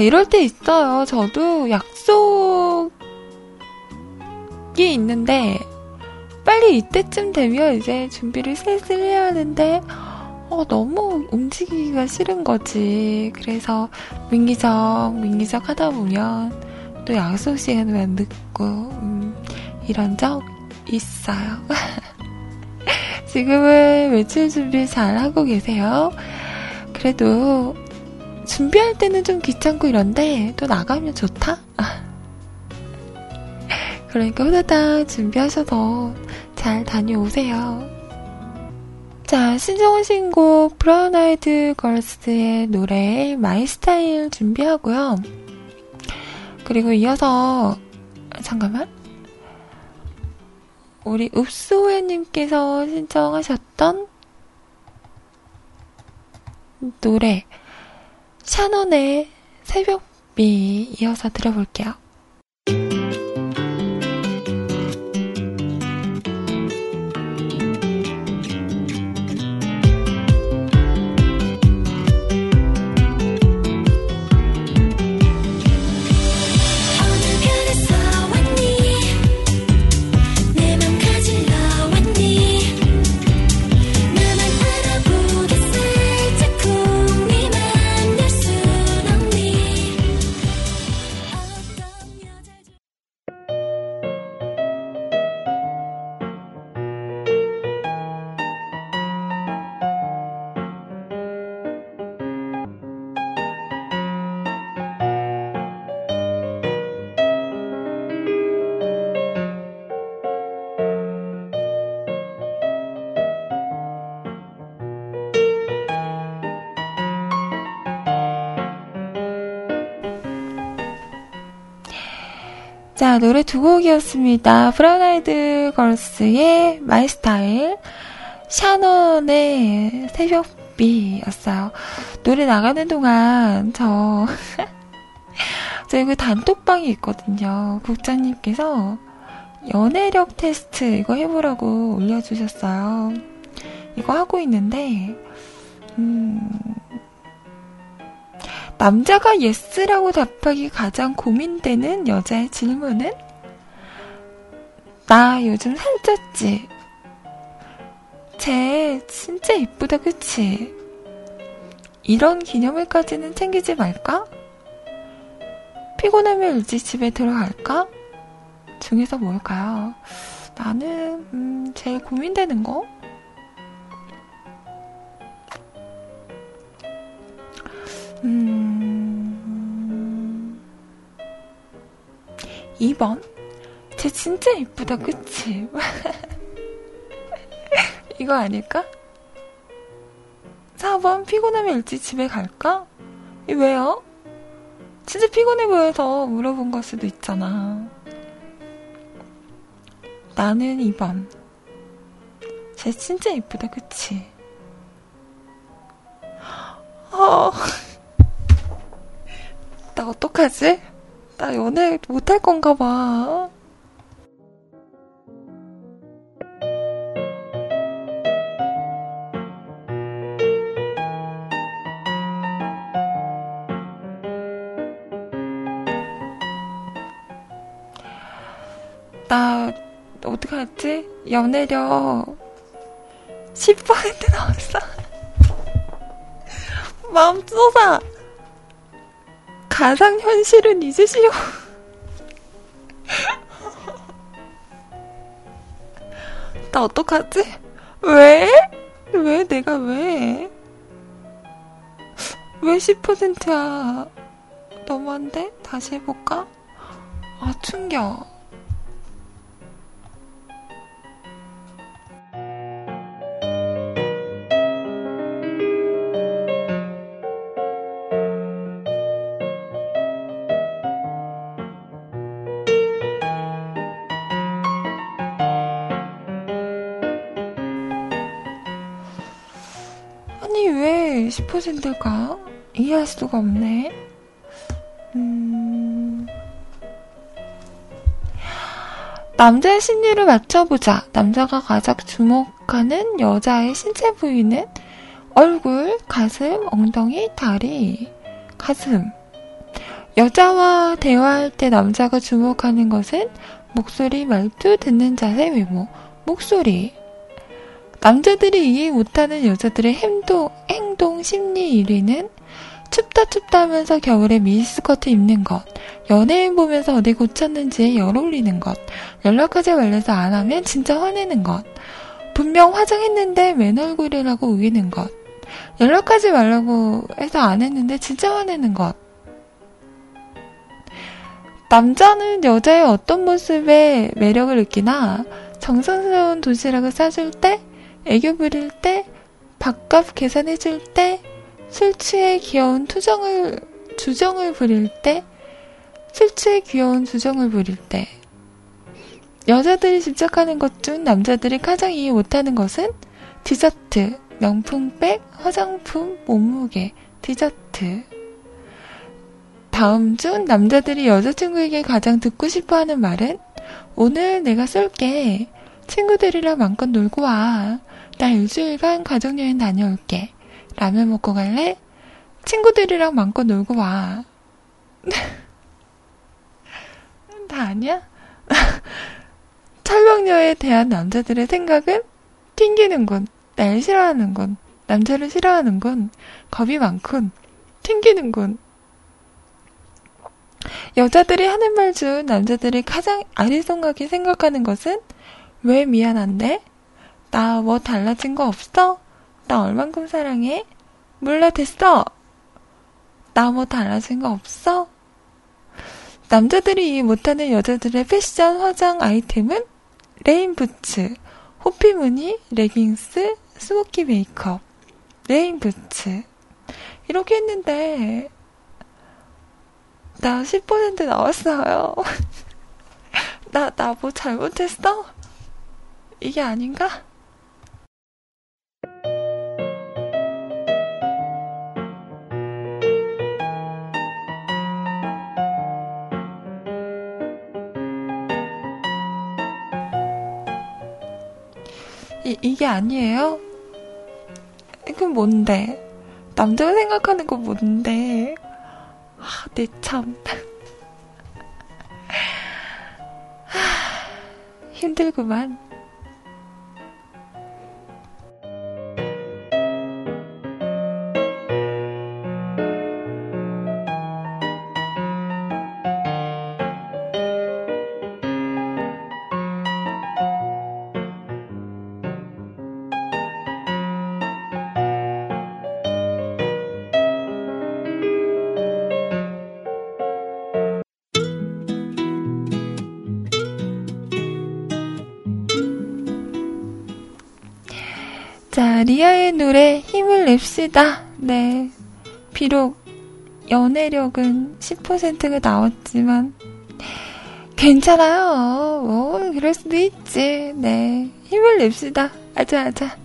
이럴 때 있어요. 저도 약속이 있는데, 빨리 이때쯤 되면 이제 준비를 슬슬 해야 하는데, 어, 너무 움직이기가 싫은 거지. 그래서 민기적, 민기적 하다 보면 또 약속 시간만 늦고, 음, 이런 적 있어요. 지금은 외출 준비 잘 하고 계세요. 그래도 준비할 때는 좀 귀찮고 이런데 또 나가면 좋다? 그러니까 후다닥 준비하셔서 잘 다녀오세요. 자, 신청하신 곡 브라운 아이드 걸스의 노래 My Style 준비하고요. 그리고 이어서 잠깐만. 우리 읍소회님께서 신청하셨던 노래 샤넌의 새벽비 이어서 들어볼게요. 자, 노래 두 곡이었습니다. 브라운 아이드 걸스의 My Style, 샤넌의 새벽비였어요. 노래 나가는 동안 저, 저희 그 단톡방이 있거든요. 국장님께서 연애력 테스트 이거 해보라고 올려주셨어요. 이거 하고 있는데, 음, 남자가 yes라고 답하기 가장 고민되는 여자의 질문은? 나 요즘 살쪘지? 쟤 진짜 이쁘다, 그치? 이런 기념일까지는 챙기지 말까? 피곤하면 일찍 집에 들어갈까? 중에서 뭘까요? 나는, 음, 제일 고민되는 거? 음... 2번? 쟤 진짜 이쁘다, 그치? 이거 아닐까? 4번? 피곤하면 일찍 집에 갈까? 이 왜요? 진짜 피곤해 보여서 물어본 걸 수도 있잖아. 나는 2번. 쟤 진짜 이쁘다, 그치? 어... 나 어떡하지? 나 연애 못할 건가 봐. 나 어떡하지? 연애력 10% 나왔어. 마음 쏟아. 가상 현실은 잊으시오. 나 어떡하지? 왜? 왜 내가 왜? 왜 10%야? 너무한데? 다시 해볼까? 아, 충격. 10%일까? 이해할 수가 없네. 음... 남자의 심리를 맞춰보자. 남자가 가장 주목하는 여자의 신체 부위는 얼굴, 가슴, 엉덩이, 다리, 가슴. 여자와 대화할 때 남자가 주목하는 것은 목소리, 말투, 듣는 자세, 외모, 목소리. 남자들이 이해 못하는 여자들의 행동, 행동 심리 1위는 춥다 춥다 하면서 겨울에 미니스커트 입는 것, 연예인 보면서 어디 고쳤는지에 열 올리는 것, 연락하지 말래서 안 하면 진짜 화내는 것, 분명 화장했는데 맨 얼굴이라고 우기는 것, 연락하지 말라고 해서 안 했는데 진짜 화내는 것. 남자는 여자의 어떤 모습에 매력을 느끼나 정성스러운 도시락을 싸줄 때, 애교 부릴 때, 밥값 계산해줄 때, 술 취해 귀여운 투정을, 주정을 부릴 때, 술 취해 귀여운 주정을 부릴 때, 여자들이 집착하는 것 중 남자들이 가장 이해 못하는 것은 디저트, 명품백, 화장품, 몸무게, 디저트. 다음 중 남자들이 여자친구에게 가장 듣고 싶어 하는 말은 오늘 내가 쏠게. 친구들이랑 마음껏 놀고 와. 나 일주일간 가족여행 다녀올게. 라면 먹고 갈래? 친구들이랑 마음껏 놀고 와. 다 아니야? 촬영녀에 대한 남자들의 생각은 튕기는군. 날 싫어하는군. 남자를 싫어하는군. 겁이 많군. 튕기는군. 여자들이 하는 말 중 남자들이 가장 아리송하게 생각하는 것은 왜 미안한데? 나 뭐 달라진 거 없어? 나 얼만큼 사랑해? 몰라 됐어. 나 뭐 달라진 거 없어? 남자들이 이해 못하는 여자들의 패션 화장 아이템은 rain boots, 호피 무늬, 레깅스, smoky makeup, rain boots. 이렇게 했는데 나 10% 나왔어요. 나, 나 뭐 잘못했어? 이게 아닌가? 이, 이게 아니에요? 그럼 뭔데? 남자가 생각하는 거 뭔데? 아, 내 참. 힘들구만. 자, 리아의 노래 힘을 냅시다. 네. 비록 연애력은 10%가 나왔지만 괜찮아요. 뭐 그럴 수도 있지. 네. 힘을 냅시다. 아자 아자.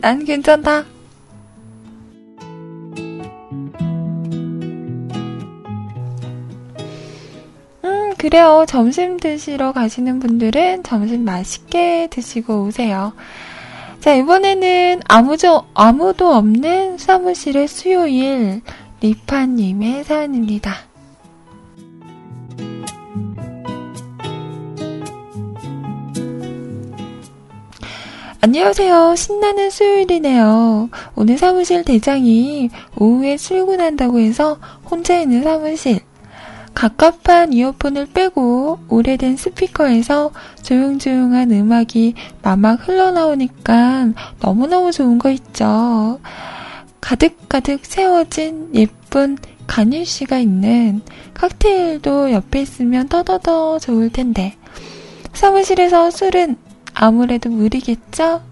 난 괜찮다. 음, 그래요. 점심 드시러 가시는 분들은 점심 맛있게 드시고 오세요. 자, 이번에는 아무도, 아무도 없는 사무실의 수요일, 리파님의 사연입니다. 안녕하세요. 신나는 수요일이네요. 오늘 사무실 대장이 오후에 출근한다고 해서 혼자 있는 사무실. 갑갑한 이어폰을 빼고 오래된 스피커에서 조용조용한 음악이 마막 흘러나오니까 너무너무 좋은 거 있죠. 가득가득 세워진 예쁜 간일씨가 있는 칵테일도 옆에 있으면 더더더 좋을 텐데. 사무실에서 술은 아무래도 무리겠죠?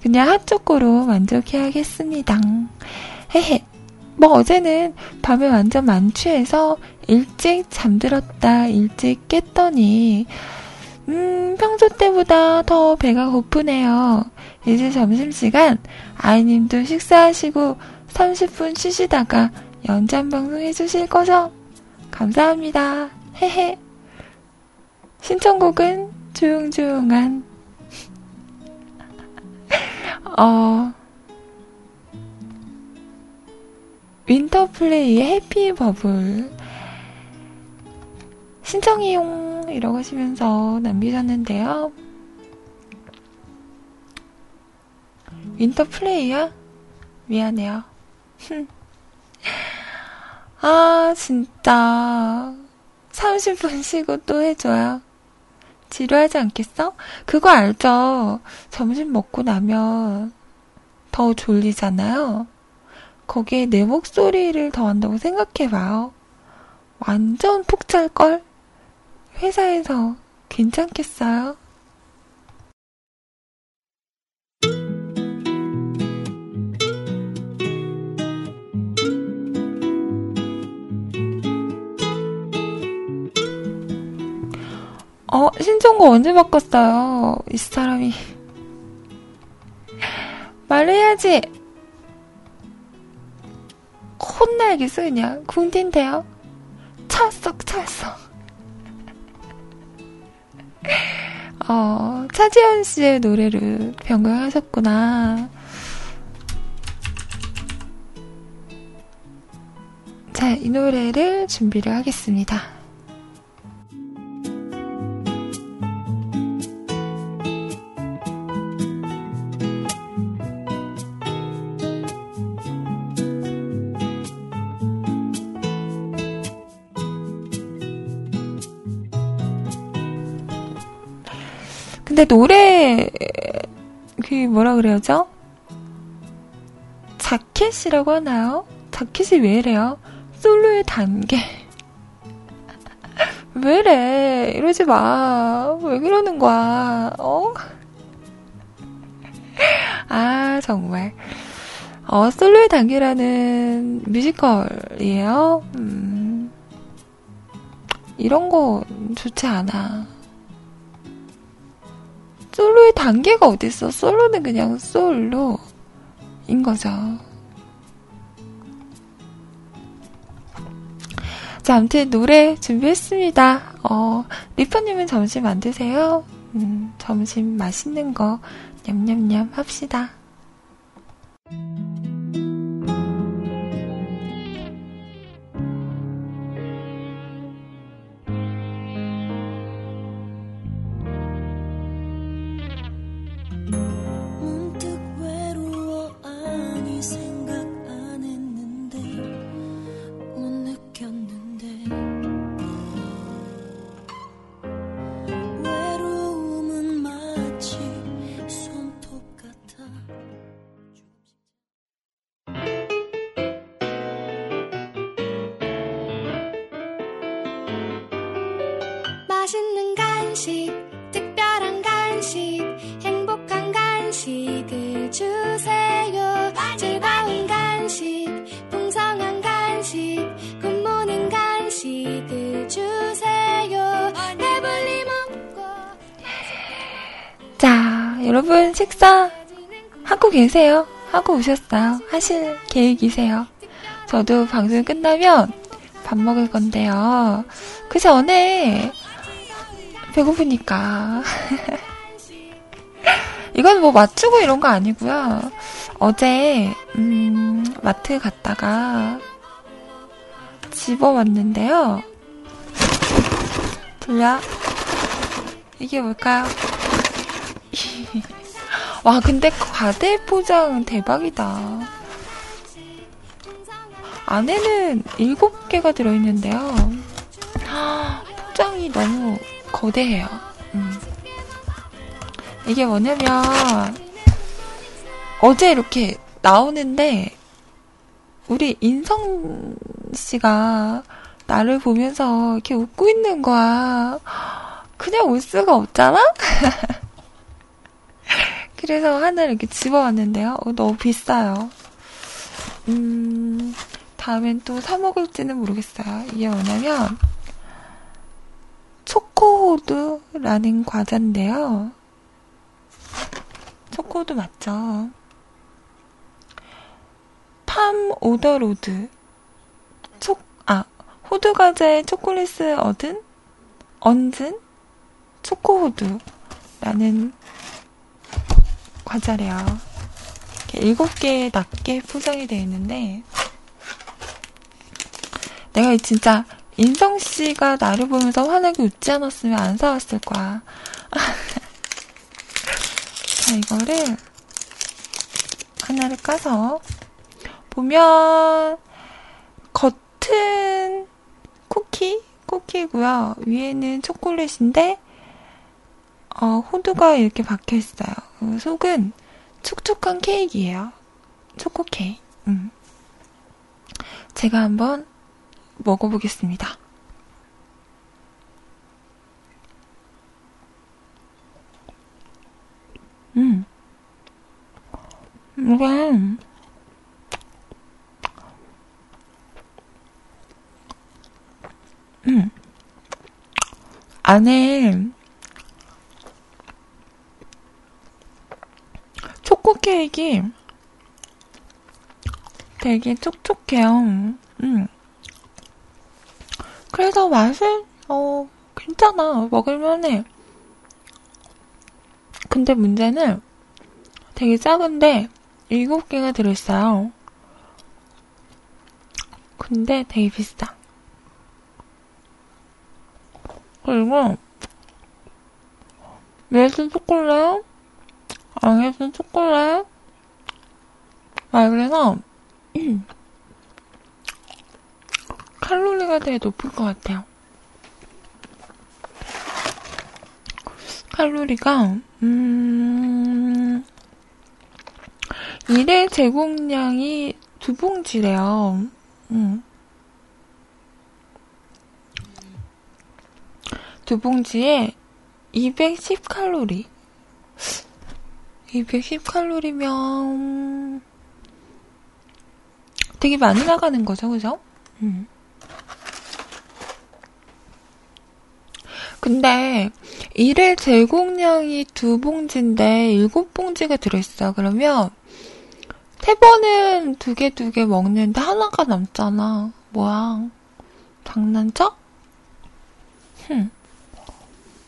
그냥 한쪽으로 만족해야겠습니다. 헤헤. 뭐 어제는 밤에 완전 만취해서 일찍 잠들었다 일찍 깼더니 음 평소 때보다 더 배가 고프네요. 이제 점심시간 아이님도 식사하시고 30분 쉬시다가 연장 방송 해주실 거죠? 감사합니다. 헤헤. 신청곡은 조용조용한 어 윈터플레이의 Happy Bubble 신청이용 이라고 하시면서 남기셨는데요. 윈터 플레이야? 미안해요. 아, 진짜. 30분 쉬고 또 해줘요. 지루하지 않겠어? 그거 알죠? 점심 먹고 나면 더 졸리잖아요? 거기에 내 목소리를 더한다고 생각해봐요. 완전 푹 찰걸? 회사에서 괜찮겠어요? 어, 신청곡 언제 바꿨어요? 이 사람이. 말해야지! 혼나야겠어, 그냥. 궁딘데요? 찰썩, 찰썩. 어, 차지현 씨의 노래를 변경하셨구나. 자, 이 노래를 준비를 하겠습니다. 근데 노래 그 뭐라 그래야죠? 자켓이라고 하나요? 자켓이 왜 이래요? 솔로의 단계. 왜 이래? 이러지 마. 왜 그러는 거야? 어? 아, 정말. 어, 솔로의 단계라는 뮤지컬이에요. 음, 이런 거 좋지 않아. 솔로의 단계가 어딨어? 솔로는 그냥 솔로인 거죠. 자, 아무튼 노래 준비했습니다. 어, 리퍼님은 점심 안 드세요? 음, 점심 맛있는 거 냠냠냠 합시다. 계세요? 하고 오셨어요? 하실 계획이세요? 저도 방송 끝나면 밥 먹을 건데요. 그 전에 배고프니까 이건 뭐 맞추고 이런 거 아니고요. 어제 음, 마트 갔다가 집어왔는데요. 돌려 이게 뭘까요? 와, 근데 과대 포장 대박이다. 안에는 7개가 들어있는데요. 포장이 너무 거대해요. 음. 이게 뭐냐면, 어제 이렇게 나오는데, 우리 인성 씨가 나를 보면서 이렇게 웃고 있는 거야. 그냥 울 수가 없잖아? 그래서 하나를 이렇게 집어왔는데요. 어, 너무 비싸요. 음, 다음엔 또 사먹을지는 모르겠어요. 이게 뭐냐면, 초코호두라는 과자인데요. 초코호두 맞죠? Farm on the Road. 초, 아, 호두 과자에 초콜릿을 얻은, 얹은 초코호두라는 과자래요. 일곱 개 낱개 포장이 되어 있는데, 내가 진짜 인성 씨가 나를 보면서 환하게 웃지 않았으면 안 사왔을 거야. 자, 이거를 하나를 까서 보면 겉은 쿠키 쿠키고요. 위에는 초콜릿인데 어, 호두가 이렇게 박혀 있어요. 그 속은 촉촉한 케이크예요. 초코 케이크. 음. 제가 한번 먹어보겠습니다. 음. 이게, 음. 안에 초코 케이크 되게 촉촉해요. 음. 그래서 맛은 어 괜찮아 먹을만해. 근데 문제는 되게 작은데 7개가 들어있어요. 근데 되게 비싸. 그리고 얘는 초콜릿, 안에는 초콜릿. 아 그래서 칼로리가 되게 높을 것 같아요. 칼로리가 음 일회 제공량이 두 봉지래요. 음. 두 봉지에 210칼로리. 210 칼로리면 되게 많이 나가는 거죠, 그죠? 음. 근데 일회 제공량이 두 봉지인데 일곱 봉지가 들어있어. 그러면 세 번은 두 개 두 개 먹는데 하나가 남잖아. 뭐야? 장난쳐? 흠.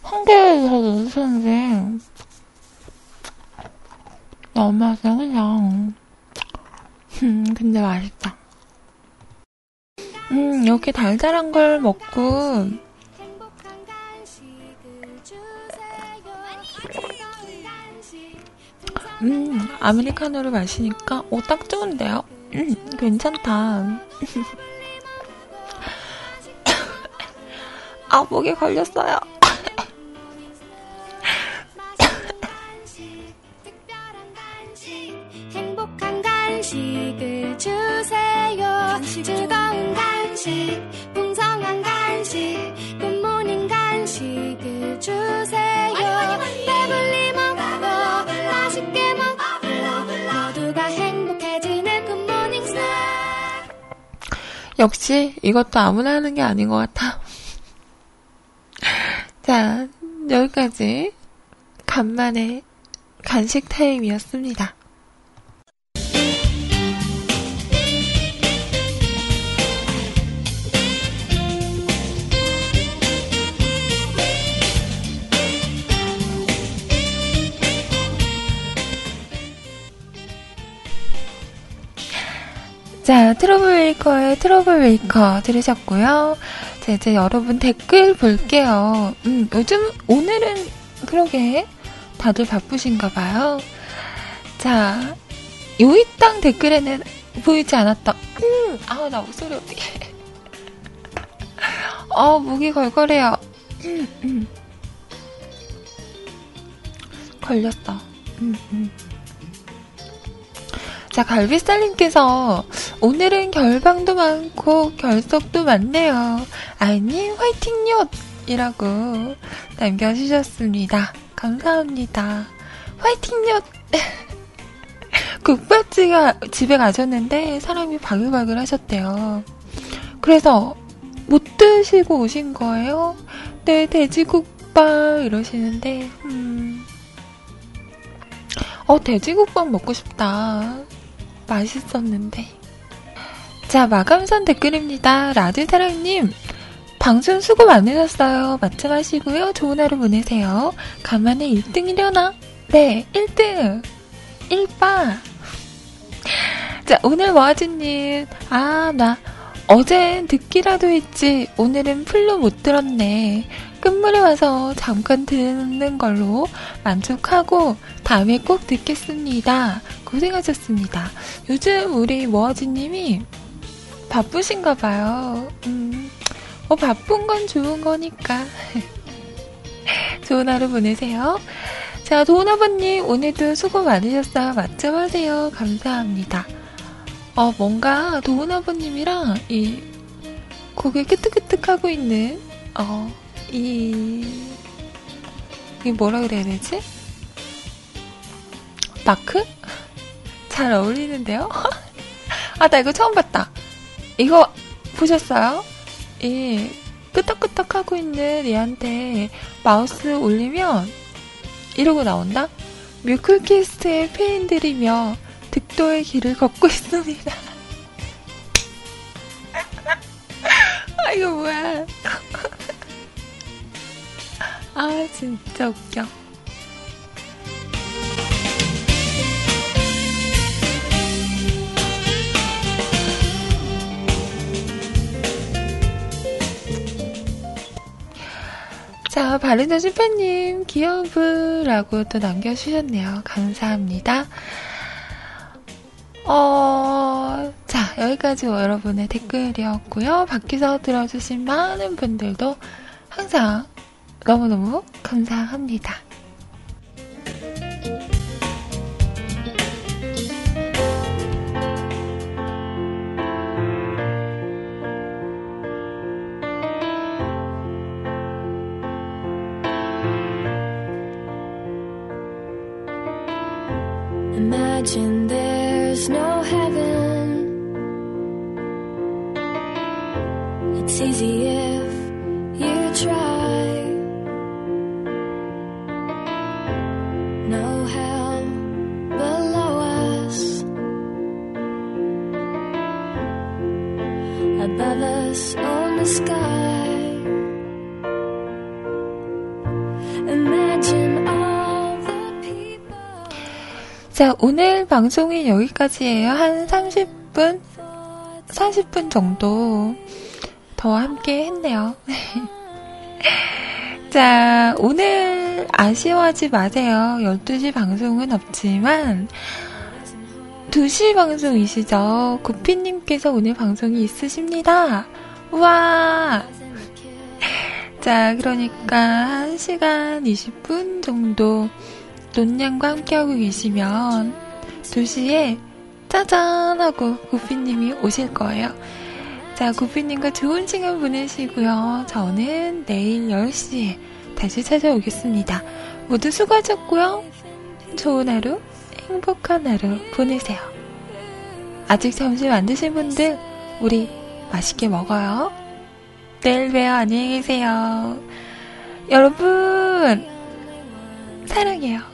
한 개를 더 넣으셨는데 너무하다 그냥. 음, 근데 맛있다. 음, 이렇게 달달한 걸 먹고. 음, 아메리카노를 마시니까, 오, 딱 좋은데요? 음, 괜찮다. 아, 목에 걸렸어요. 간식을 주세요. 즐거운 간식, 풍성한 간식, 굿모닝 간식을 주세요. 배불리 먹고 맛있게 먹고 모두가 행복해지는 굿모닝 스낵. 역시, 이것도 아무나 하는 게 아닌 것 같아. 자, 여기까지 간만에 간식 타임이었습니다. 자, 트러블 메이커의 트러블 메이커 들으셨고요. 자, 이제 여러분 댓글 볼게요. 음, 요즘, 오늘은, 그러게, 다들 바쁘신가 봐요. 자, 요이 땅 댓글에는 보이지 않았다. 음, 아우, 나 목소리 어떻게. 어, 목이 걸걸해요. 음, 음. 걸렸어. 음, 음. 자, 갈비살님께서 오늘은 결방도 많고 결석도 많네요. 아이님 화이팅요! 이라고 남겨주셨습니다. 감사합니다. 화이팅요! 국밥지가 집에 가셨는데 사람이 바글바글 하셨대요. 그래서 못 드시고 오신 거예요? 네, 돼지국밥 이러시는데, 음. 어, 돼지국밥 먹고 싶다. 맛있었는데. 자, 마감선 댓글입니다. 라드사랑님, 방송 수고 많으셨어요. 마침 하시고요. 좋은 하루 보내세요. 간만에 1등이려나? 네, 1등! 1바! 자, 오늘 모아주님, 아, 나 어젠 듣기라도 했지 오늘은 풀로 못 들었네. 끝물에 와서 잠깐 듣는 걸로 만족하고 다음에 꼭 듣겠습니다. 고생하셨습니다. 요즘 우리 모아지님이 바쁘신가 봐요. 음, 뭐 바쁜 건 좋은 거니까. 좋은 하루 보내세요. 자, 도훈아버님, 오늘도 수고 많으셨어요. 맞점하세요. 감사합니다. 어, 뭔가 도훈아버님이랑 이 고개 끄덕끄덕하고 있는, 어, 이, 이게 뭐라 그래야 되지? 마크? 잘 어울리는데요? 아, 나 이거 처음 봤다. 이거 보셨어요? 이 끄덕끄덕 하고 있는 얘한테 마우스 올리면 이러고 나온다? 뮤클캐스트의 페인들이며 득도의 길을 걷고 있습니다. 아, 이거 뭐야. 아, 진짜 웃겨. 자, 바르는 실패님, 기여브라고 또 남겨주셨네요. 감사합니다. 어, 자, 여기까지 여러분의 댓글이었고요. 밖에서 들어주신 많은 분들도 항상 너무너무 감사합니다. 자, 오늘 방송이 여기까지예요. 한 30분? 40분 정도 더 함께 했네요. 자, 오늘 아쉬워하지 마세요. 12시 방송은 없지만, 2시 방송이시죠? 구피님께서 오늘 방송이 있으십니다. 우와! 자, 그러니까 1시간 20분 정도 논양과 함께하고 계시면 2시에 짜잔 하고 구피님이 오실 거예요. 자, 구피님과 좋은 시간 보내시고요. 저는 내일 10시에 다시 찾아오겠습니다. 모두 수고하셨고요. 좋은 하루, 행복한 하루 보내세요. 아직 점심 안 드신 분들, 우리 맛있게 먹어요. 내일 봬요. 안녕히 계세요. 여러분, 사랑해요.